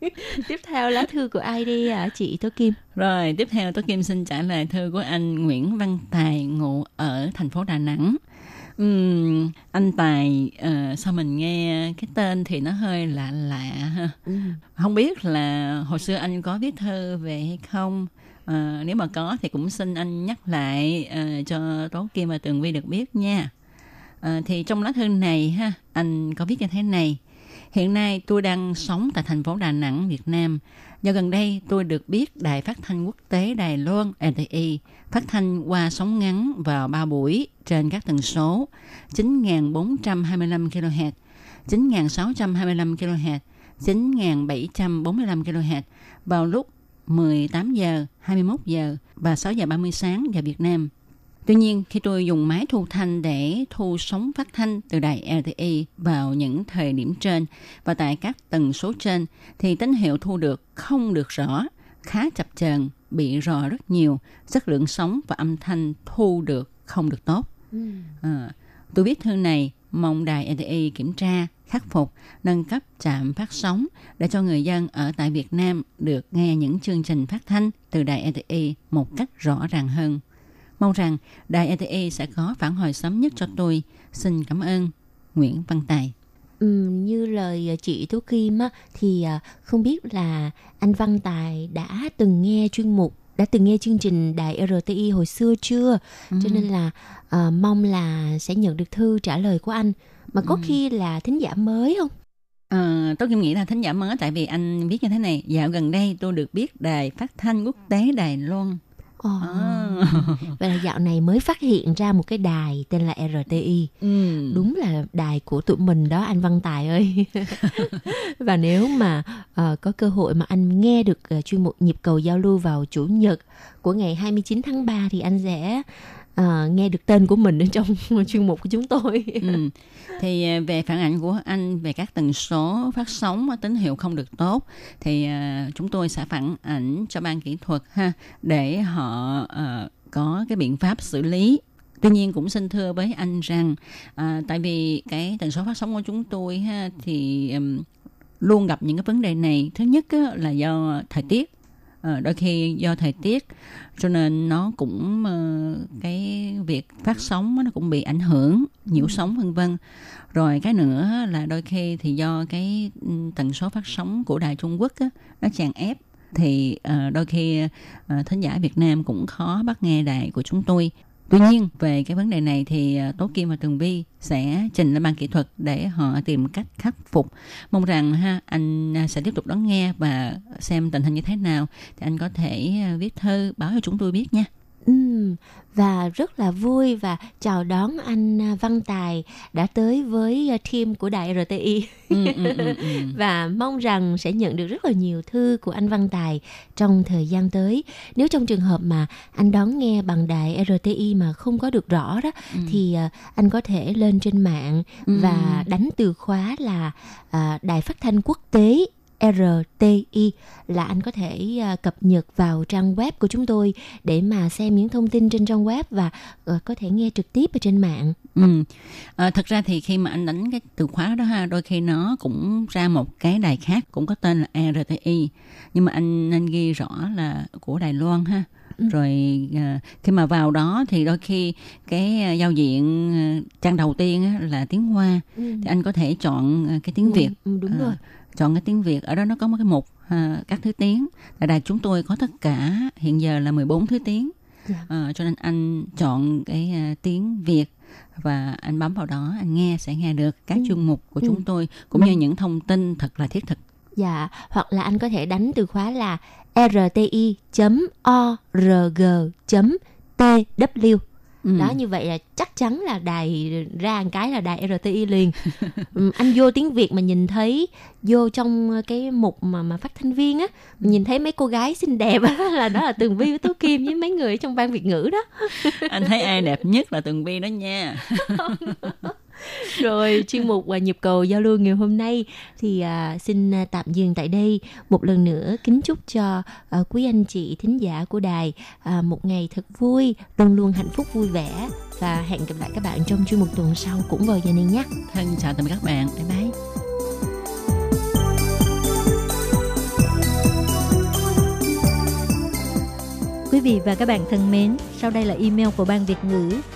Tiếp theo lá thư của ai đi à chị Tố Kim? Rồi, tiếp theo tôi Kim xin trả lời thư của anh Nguyễn Văn Tài ngụ ở thành phố Đà Nẵng. Ừm, anh Tài, ờ, sao mình nghe cái tên thì nó hơi lạ lạ ha. Không biết là hồi xưa anh có viết thơ về hay không? Ờ, nếu mà có thì cũng xin anh nhắc lại ờ, cho Tố Kim và Tường Vi được biết nha. Ờ, thì trong lá thư này ha, anh có viết như thế này. Hiện nay tôi đang sống tại thành phố Đà Nẵng, Việt Nam. Do gần đây tôi được biết Đài Phát thanh Quốc tế Đài Loan RTI phát thanh qua sóng ngắn vào 3 buổi trên các tần số 9.425 kHz, 9.625 kHz, 9.745 kHz vào lúc 18 giờ, 21 giờ và 6 giờ 30 sáng giờ Việt Nam. Tuy nhiên, khi tôi dùng máy thu thanh để thu sóng phát thanh từ đài LTE vào những thời điểm trên và tại các tần số trên, thì tín hiệu thu được không được rõ, khá chập chờn, bị rò rất nhiều, chất lượng sóng và âm thanh thu được không được tốt. À, tôi viết thư này mong đài LTE kiểm tra, khắc phục, nâng cấp trạm phát sóng để cho người dân ở tại Việt Nam được nghe những chương trình phát thanh từ đài LTE một cách rõ ràng hơn. Mong rằng đài LTE sẽ có phản hồi sớm nhất cho tôi. Xin cảm ơn. Nguyễn Văn Tài. Ừ, như lời ờ, chị Tố Kim á, thì à, không biết là anh Văn Tài đã từng nghe chuyên mục đã từng nghe chương trình đài RTI hồi xưa chưa Ừ. cho nên là ờ, mong là sẽ nhận được thư trả lời của anh mà có Ừ. khi là thính giả mới không Ờ, tôi Kim nghĩ là thính giả mới tại vì anh viết như thế này. Dạo gần đây tôi được biết đài phát thanh quốc tế Đài Loan. Ồ. À. Vậy là dạo này mới phát hiện ra một cái đài tên là RTI. Ừ. Đúng là đài của tụi mình đó anh Văn Tài ơi. Và nếu mà ờ, có cơ hội mà anh nghe được ờ, chuyên mục nhịp cầu giao lưu vào chủ nhật của ngày 29 tháng 3 thì anh sẽ uh, nghe được tên của mình ở trong chuyên mục của chúng tôi. ừ. Thì à, về phản ảnh của anh về các tần số phát sóng tín hiệu không được tốt thì uh, chúng tôi sẽ phản ảnh cho ban kỹ thuật ha để họ uh, có cái biện pháp xử lý. Tuy nhiên cũng xin thưa với anh rằng à, tại vì cái tần số phát sóng của chúng tôi ha thì um, luôn gặp những cái vấn đề này. Thứ nhất á, là do thời tiết. Ờ, đôi khi do thời tiết cho nên nó cũng ờ, cái việc phát sóng nó cũng bị ảnh hưởng nhiễu sóng vân vân. Rồi cái nữa là đôi khi thì do cái ừ, tần số phát sóng của đài Trung Quốc á, nó chèn ép thì ờ, đôi khi ờ, thính giả Việt Nam cũng khó bắt nghe đài của chúng tôi. Tuy nhiên, về cái vấn đề này thì à, Tố Kim và Tường Vi sẽ trình lên ban kỹ thuật để họ tìm cách khắc phục. Mong rằng ha, anh à, sẽ tiếp tục đón nghe và xem tình hình như thế nào thì anh có thể à, viết thư báo cho chúng tôi biết nha. Ừm, và rất là vui và chào đón anh à, Văn Tài đã tới với à, team của đài RTI Ừ, ừ, ừ, và mong rằng sẽ nhận được rất là nhiều thư của anh Văn Tài trong thời gian tới. Nếu trong trường hợp mà anh đón nghe bằng đài RTI mà không có được rõ đó thì à, anh có thể lên trên mạng và đánh từ khóa là đài phát thanh quốc tế RTI là anh có thể à, cập nhật vào trang web của chúng tôi để mà xem những thông tin trên trang web và ờ, có thể nghe trực tiếp ở trên mạng. Ừ. À, thật ra thì khi mà anh đánh cái từ khóa đó ha, đôi khi nó cũng ra một cái đài khác cũng có tên là RTI, nhưng mà anh anh ghi rõ là của Đài Loan ha. Rồi à, khi mà vào đó thì đôi khi cái à, giao diện à, trang đầu tiên á, là tiếng Hoa Ừ. thì anh có thể chọn à, cái tiếng Việt. Ừ, đúng À, rồi. Chọn cái tiếng Việt ở đó nó có một cái mục à, các thứ tiếng tại đài chúng tôi có tất cả hiện giờ là 14 thứ tiếng Dạ. à, cho nên anh chọn cái à, tiếng Việt và anh bấm vào đó anh nghe sẽ nghe được các chuyên mục của Ừ. chúng tôi cũng như những thông tin thật là thiết thực Dạ, hoặc là anh có thể đánh từ khóa là rti.org.tw. Ừ. Đó như vậy là chắc chắn là đài ra một cái là đài RTI liền. Ừm, anh vô tiếng Việt mà nhìn thấy vô trong cái mục mà mà phát thanh viên á, mình nhìn thấy mấy cô gái xinh đẹp á là đó là Tường Vi với Tú Kim với mấy người ở trong ban Việt ngữ đó. anh thấy ai đẹp nhất là Tường Vi đó nha Rồi chuyên mục và nhịp cầu giao lưu ngày hôm nay thì à, xin à, tạm dừng tại đây. Một lần nữa kính chúc cho à, quý anh chị thính giả của đài à, một ngày thật vui, luôn luôn hạnh phúc vui vẻ và hẹn gặp lại các bạn trong chuyên mục tuần sau cũng vào giờ này nhé. thân chào tạm biệt các bạn bye bye Quý vị và các bạn thân mến, sau đây là email của Ban Việt ngữ